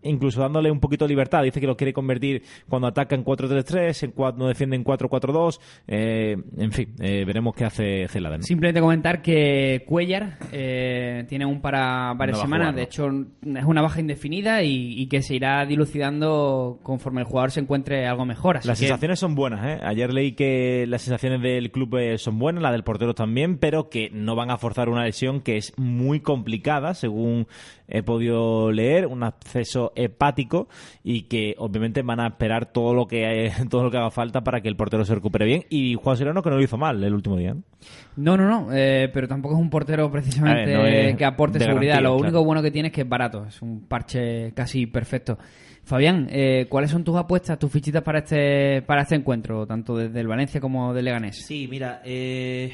incluso dándole un poquito de libertad. Dice que lo quiere convertir cuando ataca en 4-3-3, en cuando defiende en 4-4-2. Eh, en fin, eh, veremos qué hace Celada. ¿no? Simplemente comentar que Cuellar eh, tiene un para varias No semanas, jugar, de hecho es una baja indefinida y, y que se irá dilucidando conforme el jugador se encuentre algo mejor. Así Las que- sensaciones son buenas, ¿eh? Ayer leí que las sensaciones del club eh, son buenas, la del portero también, pero que no van a forzar una lesión que es muy complicada, según he podido leer, un acceso hepático y que obviamente van a esperar todo lo que todo lo que haga falta para que el portero se recupere bien. Y Juan Serrano que no lo hizo mal el último día. ¿no? No, no, no, eh, pero tampoco es un portero precisamente ver, no que aporte seguridad. garantía, Lo claro. único bueno que tiene es que es barato, es un parche casi perfecto. Fabián, eh, ¿cuáles son tus apuestas, tus fichitas para este para este encuentro, tanto desde el Valencia como del Leganés? Sí, mira, eh,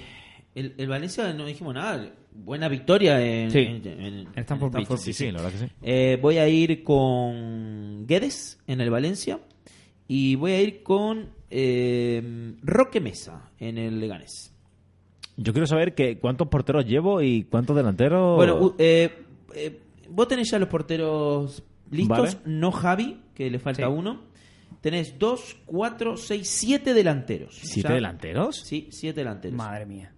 el, el Valencia no dijimos nada. Buena victoria en, Sí. en- en- Sí, sí, la verdad que sí. Eh, voy a ir con Guedes en el Valencia y voy a ir con eh, Roque Mesa en el Leganés. Yo quiero saber que cuántos porteros llevo y cuántos delanteros. Bueno, u- eh, eh, vos tenés ya los porteros listos, Vale. no Javi, que le falta Sí. uno. Tenés dos, cuatro, seis, siete delanteros. ¿Siete O sea, delanteros? Sí, siete delanteros. Madre mía.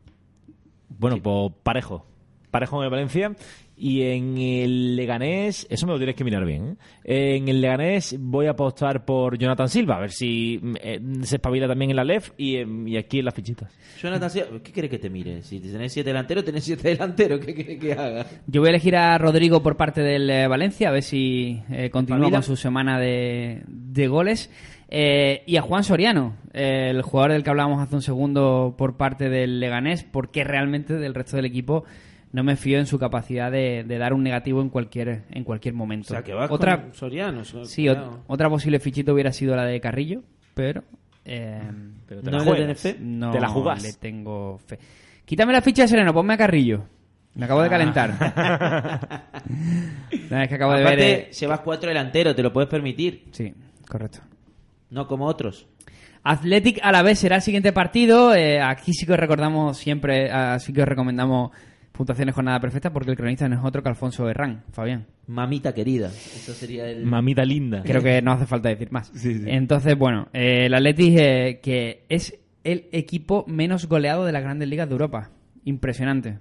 Bueno, pues parejo. Parejo en el Valencia. Y en el Leganés, eso me lo tienes que mirar bien. ¿eh? En el Leganés voy a apostar por Jonathan Silva, a ver si mm, eh, se espabila también en la LEF y, en- y aquí en las fichitas. Jonathan Silva, ¿qué querés que te mire? Si tenés siete delanteros, tenés siete delanteros. ¿Qué querés que haga? Yo voy a elegir a Rodrigo por parte del eh, Valencia, a ver si eh, continúa con su semana de, de goles. Eh, y a Juan Soriano, eh, el jugador del que hablábamos hace un segundo por parte del Leganés, porque realmente del resto del equipo no me fío en su capacidad de, de dar un negativo en cualquier en cualquier O momento. sea, que vas otra, con Soriano. so- sí, otra posible fichita hubiera sido la de Carrillo, pero, eh, Pero ¿No la le juegas. fe? no Te la jugás. le tengo fe. Quítame la ficha de Sereno, ponme a Carrillo. Me acabo Ah. de calentar. No, es que acabo de Aparte, ver. eh, llevas cuatro delanteros, te lo puedes permitir. Sí, correcto. No como otros. Athletic a la vez será el siguiente partido. Eh, aquí sí que os recordamos siempre, así que os recomendamos puntuaciones jornada perfecta porque el cronista no es otro que Alfonso Herrán, Fabián. Mamita querida. Eso sería el. Mamita linda. Creo que no hace falta decir más. Sí, sí. Entonces, bueno, eh, el Athletic eh, que es el equipo menos goleado de las grandes ligas de Europa. Impresionante.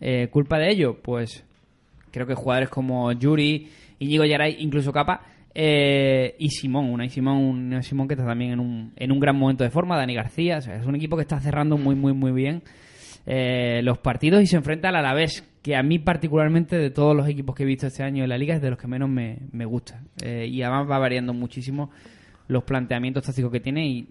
Eh, ¿Culpa de ello? Pues Creo que jugadores como Yuri, Íñigo Yaray, incluso Capa, eh, y Simón, una y Simón, Simón que está también en un, en un gran momento de forma, Dani García, o sea, es un equipo que está cerrando muy, muy, muy bien eh, los partidos y se enfrenta al Alavés, que a mí particularmente de todos los equipos que he visto este año en la liga es de los que menos me, me gusta. Eh, y además va variando muchísimo los planteamientos tácticos que tiene y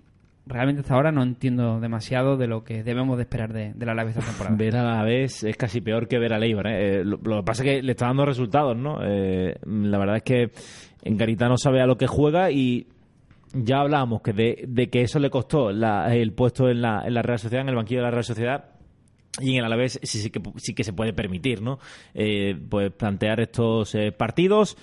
realmente hasta ahora no entiendo demasiado de lo que debemos de esperar de, del Alavés esta temporada. Ver a la vez es casi peor que ver a Leibar. ¿eh? Eh, lo, lo que pasa es que le está dando resultados, ¿no? Eh, la verdad es que en Garitano sabe a lo que juega y ya hablábamos que de, de que eso le costó la- el puesto en la, en la Real Sociedad, en el banquillo de la Real Sociedad. Y en el Alavés sí, sí, que, sí que se puede permitir, ¿no? Eh, pues plantear estos eh, partidos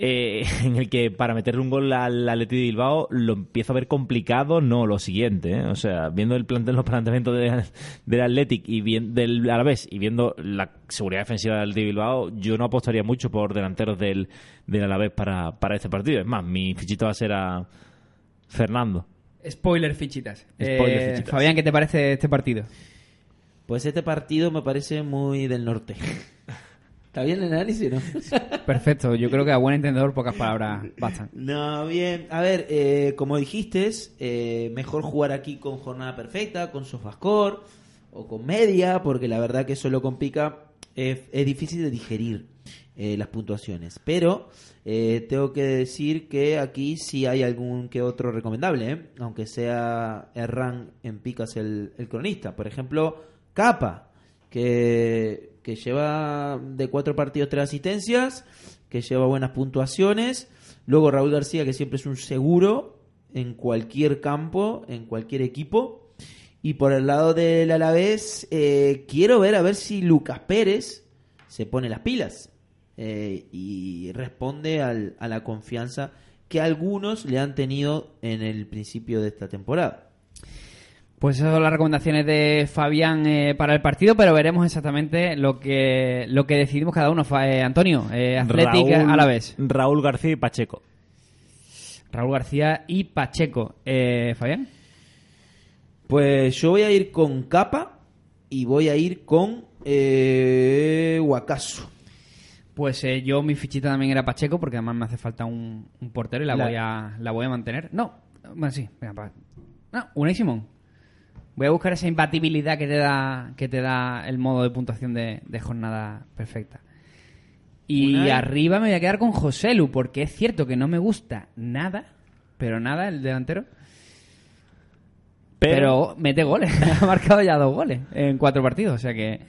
eh, en el que para meterle un gol al Atleti de Bilbao lo empiezo a ver complicado, no lo siguiente, ¿eh? o sea, viendo el plantel, los planteamientos de- del Athletic y bien, del Alavés y viendo la seguridad defensiva del Atleti de Bilbao, yo no apostaría mucho por delanteros del, del Alavés para, para este partido. Es más, mi fichito va a ser a Fernando. Spoiler fichitas. Spoiler Eh, fichitas. Fabián, ¿qué te parece este partido? Pues este partido me parece muy del norte. ¿Está bien el análisis, no? Perfecto, yo creo que a buen entendedor pocas palabras bastan. No, bien. A ver, eh, como dijiste, eh, mejor jugar aquí con jornada perfecta, con sofascore o con media, porque la verdad que eso lo complica. Es, es difícil de digerir eh, las puntuaciones. Pero tengo que decir que aquí sí hay algún que otro recomendable, aunque sea Erran en picas el, el cronista. Por ejemplo, Capa, que, que lleva de cuatro partidos tres asistencias, que lleva buenas puntuaciones. Luego Raúl García, que siempre es un seguro en cualquier campo, en cualquier equipo. Y por el lado del Alavés, eh, quiero ver a ver si Lucas Pérez se pone las pilas eh, y responde a la confianza que algunos le han tenido en el principio de esta temporada. Pues esas son las recomendaciones de Fabián eh, para el partido, pero veremos exactamente lo que lo que decidimos cada uno. Eh, Antonio, eh, Athletic Raúl- a la vez. Raúl García y Pacheco. Raúl García y Pacheco. Eh, Fabián. Pues yo voy a ir con Capa y voy a ir con eh, Huacaso. Pues eh, yo mi fichita también era Pacheco, porque además me hace falta un, un portero y la, La- voy a la voy a mantener. No, bueno, sí, venga, pa- No, Unai Simón. Voy a buscar esa imbatibilidad que te da que te da el modo de puntuación de, de jornada perfecta. Y arriba me voy a quedar con Joselu, porque es cierto que no me gusta nada, pero nada el delantero. Pero, mete goles. ha marcado ya dos goles en cuatro partidos. O sea que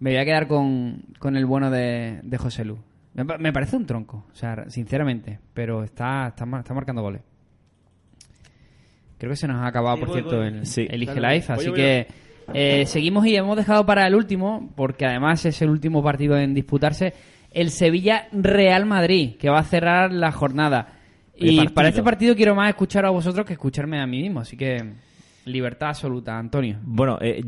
me voy a quedar con, con el bueno de, de José Lu. Me, pa- me parece un tronco, o sea, sinceramente. Pero está, está, está marcando goles. Creo que se nos ha acabado, Sí, por voy, cierto, voy. el Sí. Elige Life. voy, Así voy, que eh, seguimos y hemos dejado para el último, porque además es el último partido en disputarse, el Sevilla-Real Madrid, que va a cerrar la jornada. Y partido. para este partido quiero más escuchar a vosotros que escucharme a mí mismo. Así que libertad absoluta, Antonio. Bueno, eh,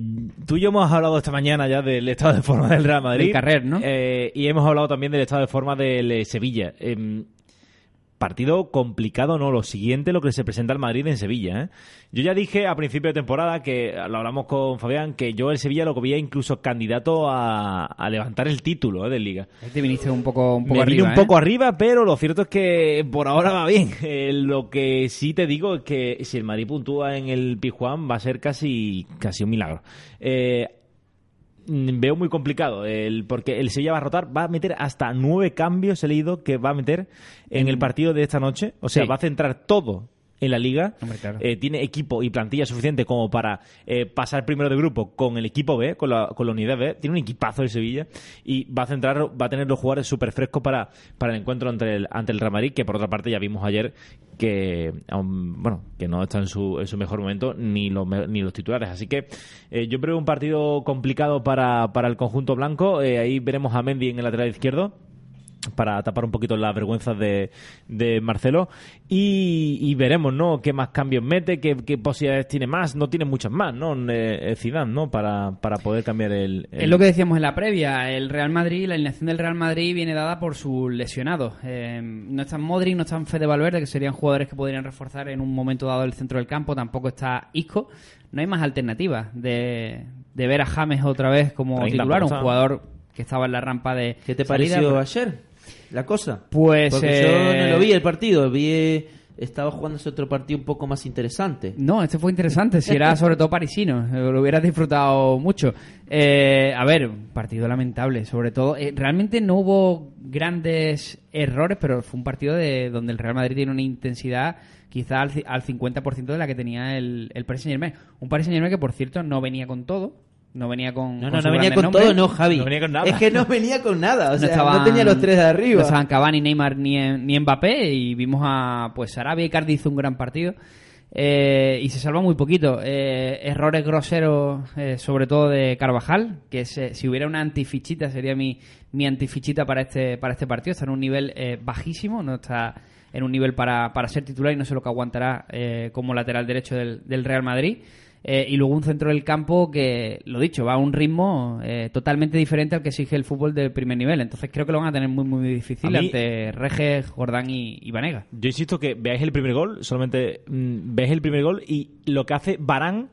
tú y yo hemos hablado esta mañana ya del estado de forma del Real Madrid. Del Carrer, ¿no? Eh, y hemos hablado también del estado de forma del eh, Sevilla. Em, partido complicado, ¿no? Lo siguiente, lo que se presenta al Madrid en Sevilla, ¿eh? Yo ya dije a principio de temporada, que lo hablamos con Fabián, que yo el Sevilla lo que veía incluso candidato a, a levantar el título ¿eh? de Liga. Ahí te viniste un poco, un poco Me vine arriba. un poco ¿eh? arriba, pero lo cierto es que por ahora va bien. Eh, lo que sí te digo es que si el Madrid puntúa en el Pijuán va a ser casi, casi un milagro. Mm, veo muy complicado el porque el Sevilla va a rotar, va a meter hasta nueve cambios, he leído que va a meter en el partido de esta noche. O sea, Sí. va a centrar todo en la liga. Hombre, claro. Eh, tiene equipo y plantilla suficiente como para eh, pasar primero de grupo con el equipo B, con la, con la unidad B. Tiene un equipazo el Sevilla y va a centrar, va a tener los jugadores súper frescos para, para el encuentro ante el, ante el Real Madrid, que por otra parte ya vimos ayer que aún, bueno que no está en su, en su mejor momento ni los, ni los titulares. Así que eh, yo creo un partido complicado para, para el conjunto blanco. Eh, ahí veremos a Mendy en el lateral izquierdo para tapar un poquito las vergüenzas de, de Marcelo y, y veremos no qué más cambios mete qué, qué posibilidades tiene más no tiene muchas más no eh, Zidane no para, para poder cambiar el, el- Es lo que decíamos en la previa. El Real Madrid, la alineación del Real Madrid viene dada por sus lesionados. Eh, no están Modric, no están Fede Valverde, que serían jugadores que podrían reforzar en un momento dado el centro del campo. Tampoco está Isco. No hay más alternativas de, de ver a James otra vez como 30 titular, un jugador que estaba en la rampa de ¿Qué te salida, pareció pero- ayer la cosa? Pues Porque yo eh, no lo vi el partido, vi estaba jugándose otro partido un poco más interesante. No, este fue interesante. Si era sobre todo parisino, eh, lo hubieras disfrutado mucho. Eh, a ver, un partido lamentable. Sobre todo, eh, realmente no hubo grandes errores, pero fue un partido de donde el Real Madrid tiene una intensidad quizá al, al 50% de la que tenía el, el Paris Saint Germain. Un Paris Saint Germain que, por cierto, no venía con todo. No venía con. No, no, no venía con todo, no, Javi. No venía con nada. Es que no venía con nada, o No sea, no, tenía los tres de arriba. No estaban Cavani, Neymar ni, ni Mbappé y vimos a pues Sarabia y Cardi hizo un gran partido eh, y se salva muy poquito. Eh, errores groseros, eh, sobre todo de Carvajal, que se- si hubiera una antifichita sería mi, mi antifichita para este para este partido. Está en un nivel eh, bajísimo, no está en un nivel para, para ser titular y no sé lo que aguantará eh, como lateral derecho del, del Real Madrid. Eh, y luego un centro del campo que, lo dicho, va a un ritmo eh, totalmente diferente al que exige el fútbol de primer nivel. Entonces creo que lo van a tener muy, muy difícil mí- ante Reges, Jordán y, y Vanega. Yo insisto que veáis el primer gol, solamente mm, veáis el primer gol y lo que hace Barán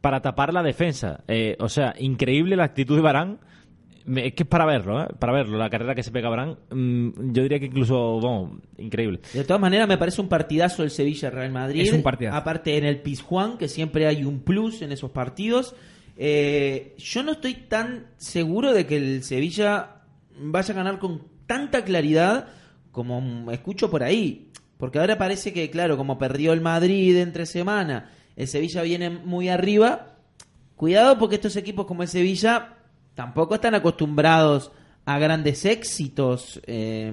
para tapar la defensa. Eh, o sea, increíble la actitud de Barán. Me- Es que es para verlo, ¿eh? Para verlo, la carrera que se pega Barán. mm, yo diría que incluso, vamos, increíble. De todas maneras, me parece un partidazo el Sevilla-Real Madrid. Es un partidazo. Aparte, en el Pizjuán, que siempre hay un plus en esos partidos. Eh, yo no estoy tan seguro de que el Sevilla vaya a ganar con tanta claridad como escucho por ahí. Porque ahora parece que, claro, como perdió el Madrid entre semana, el Sevilla viene muy arriba. Cuidado porque estos equipos como el Sevilla tampoco están acostumbrados a grandes éxitos. eh,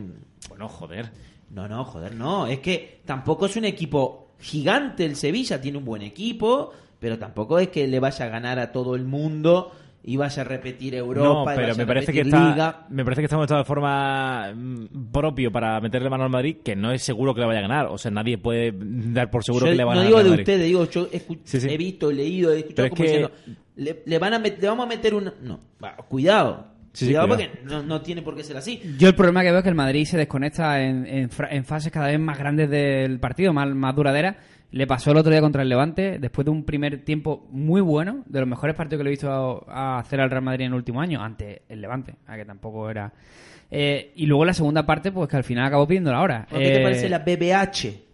Bueno, joder. no, no, joder, no. Es que tampoco es un equipo gigante el Sevilla. Tiene un buen equipo, pero tampoco es que le vaya a ganar a todo el mundo y vaya a repetir Europa. no, y pero me a parece, que está, Liga. me parece que está mostrado de forma mm, propio para meterle mano al Madrid, que no es seguro que le vaya a ganar. O sea, nadie puede dar por seguro Yo que le van no a digo ganar. de al Madrid. ustedes, digo, yo escu- Sí, sí. he visto, leído, he escuchado Pero es como que- diciendo, le, le van a met- le vamos a meter un... No, va, cuidado. Sí, sí, cuidado, porque no, no tiene por qué ser así. Yo el problema que veo es que el Madrid se desconecta en, en fra- en fases cada vez más grandes del partido, más, más duraderas. Le pasó el otro día contra el Levante, después de un primer tiempo muy bueno, de los mejores partidos que le he visto a, a hacer al Real Madrid en el último año, ante el Levante, a que tampoco era... Eh, y luego la segunda parte, pues que al final acabó pidiendo la hora. ¿Qué te Eh, parece la BBH?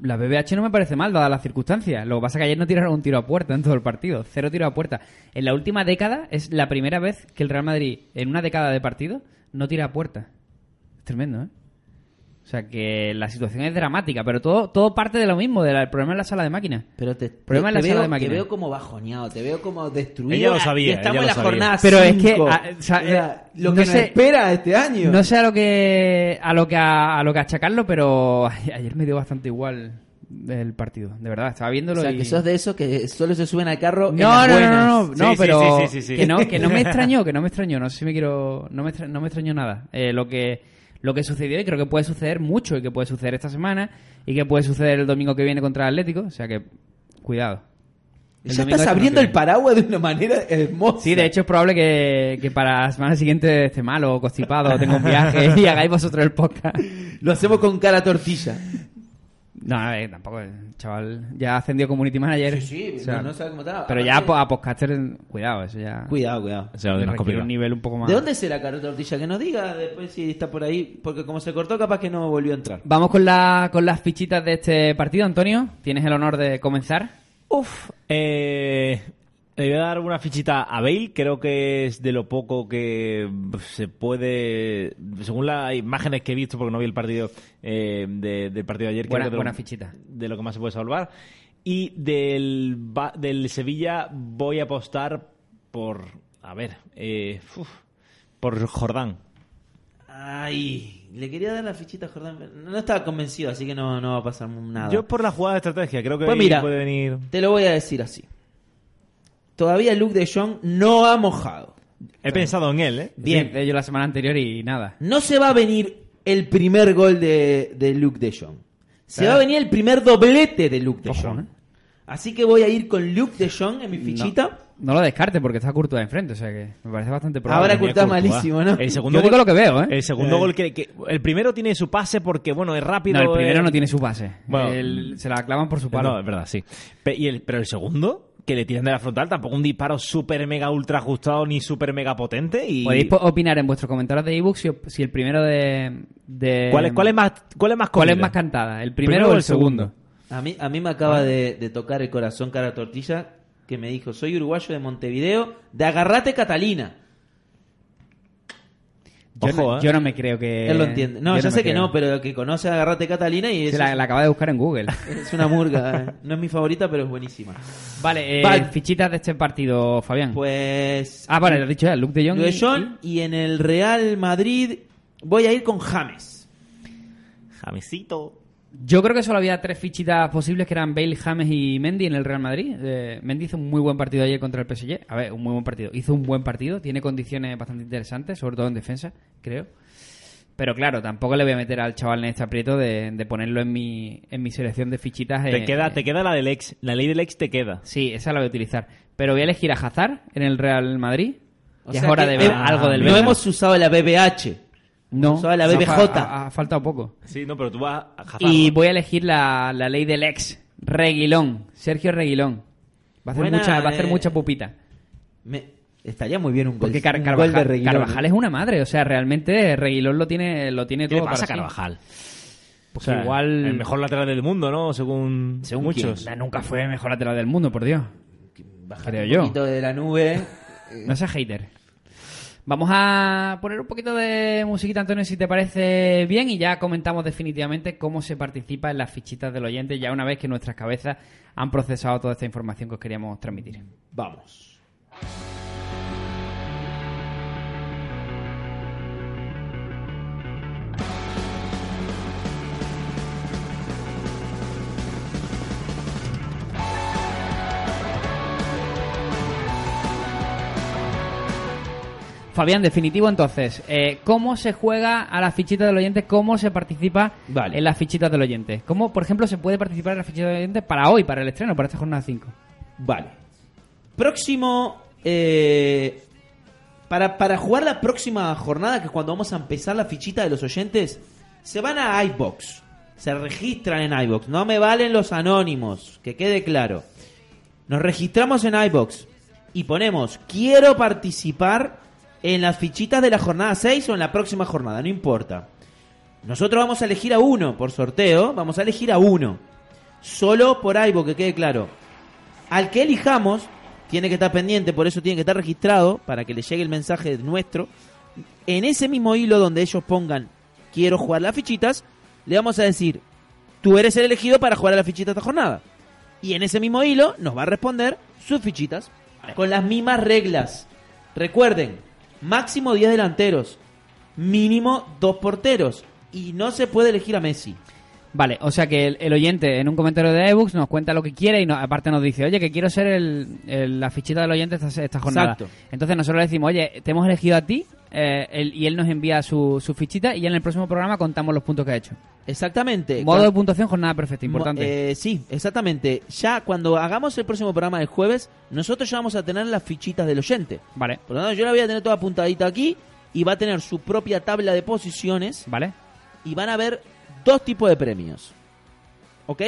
La BBH no me parece mal, dadas las circunstancias. Lo que pasa es que ayer no tiraron un tiro a puerta en todo el partido. Cero tiro a puerta. En la última década es la primera vez que el Real Madrid, en una década de partido, no tira a puerta. Es tremendo, ¿eh? O sea que la situación es dramática, pero todo, todo parte de lo mismo, del problema en la sala de máquinas. Pero te, Problema te- en la te sala veo, de máquinas. te veo como bajoneado, te veo como destruido. Ella lo sabía, Y estamos ella en lo la sabía. jornada Pero es que, cinco. a- o sea, eh, lo no que nos sé- espera este año. No sé a lo que a lo que a, a lo que achacarlo, pero ayer me dio bastante igual el partido, de verdad. Estaba viéndolo O sea, y... que sos de esos que solo se suben al carro en No, las no, no, no, no, no, Sí, pero sí, sí, sí, sí. Que, no, que no me extrañó, que no me extrañó, no sé si me quiero, no me, extra- no me extrañó nada. Eh, lo que lo que sucedió y creo que puede suceder mucho y que puede suceder esta semana y que puede suceder el domingo que viene contra el Atlético, o sea que cuidado. El Ya estás abriendo el paraguas de una manera hermosa. Sí, de hecho es probable que, que para la semana siguiente esté malo constipado tenga un viaje y hagáis vosotros el podcast. Lo hacemos con cara tortilla. No, a ver, tampoco, el chaval ya ascendió Community Manager. Sí, sí, o sea, no, no sabe cómo está. Pero Aparte- ya a, a podcaster, cuidado, eso ya Cuidado, cuidado. O sea, un nivel un poco más... ¿De dónde será cara tortilla? Que nos diga después si está por ahí. Porque como se cortó, capaz que no volvió a entrar. Vamos con, la, con las fichitas de este partido, Antonio. Tienes el honor de comenzar. Uf, eh, le voy a dar una fichita a Bale. Creo que es de lo poco que se puede, según las imágenes que he visto, porque no vi el partido eh, de- del partido de ayer. creo Buena- que de lo- fichita. De lo que más se puede salvar. Y del, del Sevilla voy a apostar por, a ver, eh, uf, por Jordán. Ay, le quería dar la fichita a Jordán. No estaba convencido, así que no, no va a pasar nada. Yo por la jugada de estrategia, creo que Pues mira, puede venir. te lo voy a decir así. Todavía Luke de Jong no ha mojado. He pensado en él, ¿eh? Bien. Sí, de ello la semana anterior y nada. No se va a venir el primer gol de, de Luke de Jong. Se Claro. va a venir el primer doblete de Luke de Ojo, Jong. ¿eh? Así que voy a ir con Luke de Jong en mi fichita. No, no lo descarte porque está Courtois enfrente, o sea que me parece bastante probable. Ahora Courtois malísimo, ¿no? El segundo Yo digo gol- lo que veo, ¿eh? El segundo Eh. gol que, que- El primero tiene su pase porque, bueno, es rápido. No, el primero eh, no tiene su pase. Bueno, El- se la clavan por su No, palo. es verdad, sí. Pe- y el- pero el segundo, que le tiran de la frontal, tampoco un disparo súper mega ultra ajustado ni súper mega potente. Y... Podéis po- opinar en vuestros comentarios de ebook si, si el primero de. de- ¿Cuál, es, cuál, es más, ¿Cuál es más ¿Cuál es más cantada? ¿El primero, o el segundo? A mí, a mí me acaba de, de tocar el corazón cara tortilla que me dijo, soy uruguayo de Montevideo, de Agarrate Catalina. Yo, Ojo, no, ¿eh? yo no me creo que. Él lo entiende. No, yo sé que creo. no, pero que conoce a Agarrate Catalina y Se es, la, la acaba de buscar en Google. es una murga. eh. No es mi favorita, pero es buenísima. vale, eh, Vale. fichitas de este partido, Fabián. Pues... ah, vale, lo has dicho ya, Luke de Jong. Lo de y- John y en el Real Madrid voy a ir con James. Jamesito. Yo creo que solo había tres fichitas posibles que eran Bale, James y Mendy en el Real Madrid. Eh, Mendy hizo un muy buen partido ayer contra el PSG. A ver, un muy buen partido. Hizo un buen partido, tiene condiciones bastante interesantes, sobre todo en defensa, creo. Pero claro, tampoco le voy a meter al chaval en este aprieto de, de ponerlo en mi, en mi selección de fichitas. Te eh, queda, te queda la del ex. La ley del ex te queda. Sí, esa la voy a utilizar. Pero voy a elegir a Hazard en el Real Madrid. O Ya sea es hora que de ver algo del No hemos usado la BBH. No, la BBJ. Ha, ha faltado poco. Sí, no, pero tú vas a Y ¿no? voy a elegir la, la ley del ex, Reguilón, Sergio Reguilón. Va a hacer, Buena, mucha, va a hacer eh. mucha pupita. Me- Estaría muy bien un gol, Porque Car- un Carvajal, gol de Reguilón. Carvajal es una madre, o sea, realmente Reguilón lo tiene, lo tiene ¿Qué todo le pasa para. Carvajal? Pues O sea, igual El mejor lateral del mundo, ¿no? Según, Según muchos. La nunca fue el mejor lateral del mundo, por Dios. Bajar creo un yo. poquito de la nube. No seas hater. Vamos a poner un poquito de musiquita, Antonio, si te parece bien, y ya comentamos definitivamente cómo se participa en las fichitas del oyente, ya una vez que nuestras cabezas han procesado toda esta información que os queríamos transmitir. Vamos. Fabián, definitivo entonces, eh, ¿cómo se juega a las fichitas del oyente? ¿Cómo se participa Vale. en las fichitas del oyente? ¿Cómo, por ejemplo, se puede participar en las fichitas del oyente para hoy, para el estreno, para esta jornada 5? Vale. Próximo. eh, para, para jugar la próxima jornada, que es cuando vamos a empezar la fichita de los oyentes, se van a iBox. Se registran en iBox. No me valen los anónimos, que quede claro. Nos registramos en iBox y ponemos quiero participar en las fichitas de la jornada 6 o en la próxima jornada, no importa. Nosotros vamos a elegir a uno por sorteo, vamos a elegir a uno. Solo por iBox, que quede claro. Al que elijamos, tiene que estar pendiente, por eso tiene que estar registrado, para que le llegue el mensaje nuestro. En ese mismo hilo donde ellos pongan quiero jugar las fichitas, le vamos a decir, tú eres el elegido para jugar a las fichitas de esta jornada. Y en ese mismo hilo nos va a responder sus fichitas, con las mismas reglas. Recuerden, máximo 10 delanteros, mínimo 2 porteros, y no se puede elegir a Messi. Vale, o sea que el, el oyente en un comentario de ebooks nos cuenta lo que quiere y no- aparte nos dice, oye, que quiero ser el, el- la fichita del oyente esta, esta jornada. Exacto. Entonces nosotros le decimos, oye, te hemos elegido a ti eh, él- y él nos envía su, su fichita y ya en el próximo programa contamos los puntos que ha hecho. Exactamente. Modo de puntuación, jornada perfecta, importante. Eh, sí, exactamente. Ya cuando hagamos el próximo programa del jueves, nosotros ya vamos a tener las fichitas del oyente. vale, Por lo tanto, yo la voy a tener toda apuntadita aquí y va a tener su propia tabla de posiciones vale. y van a haber dos tipos de premios. ¿Ok?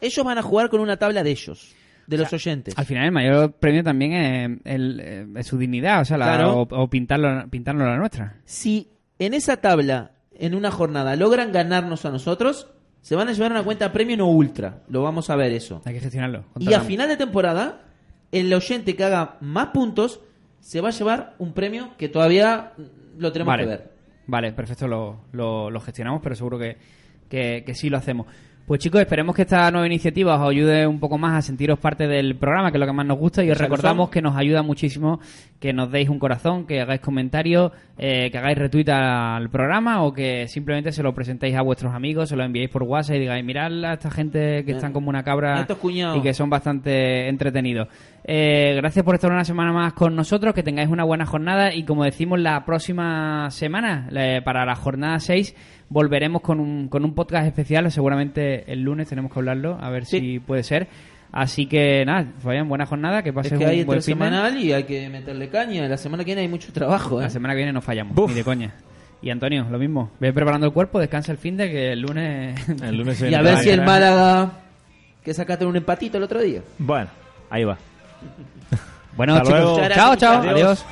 Ellos van a jugar con una tabla de ellos, de los oyentes. Al final el mayor premio también es, el- eh, es su dignidad, o sea, la- Claro. o, o pintarlo, pintarlo la nuestra. Si en esa tabla, en una jornada, logran ganarnos a nosotros, se van a llevar una cuenta premium o ultra. Lo vamos a ver eso. Hay que gestionarlo. Y a final de temporada, el oyente que haga más puntos se va a llevar un premio que todavía lo tenemos vale. que ver. Vale, perfecto, lo, lo- lo gestionamos, pero seguro que, que, que sí lo hacemos. Pues chicos, esperemos que esta nueva iniciativa os ayude un poco más a sentiros parte del programa, que es lo que más nos gusta, y os recordamos que nos ayuda muchísimo que nos deis un corazón, que hagáis comentarios, eh, que hagáis retweet al programa o que simplemente se lo presentéis a vuestros amigos, se lo enviéis por WhatsApp y digáis, mirad a esta gente que están como una cabra y que son bastante entretenidos. Eh, gracias por estar una semana más con nosotros, que tengáis una buena jornada y como decimos la próxima semana, la- para la jornada 6, volveremos con un, con un podcast especial, seguramente el lunes tenemos que hablarlo, a ver Sí. si puede ser. Así que nada, Fabián, buena jornada, que Es pases que un hay buen fin de- semanal y hay que meterle caña. La semana que viene hay mucho trabajo. ¿eh? La semana que viene no fallamos, Buf. ni de coña. Y Antonio, lo mismo. Ve preparando el cuerpo, descansa el fin de que el lunes... El lunes Y a ver si el. Málaga, que sacaste un empatito el otro día. Bueno, Ahí va. Bueno, Hasta chicos, luego. chao, chao, Adiós. adiós.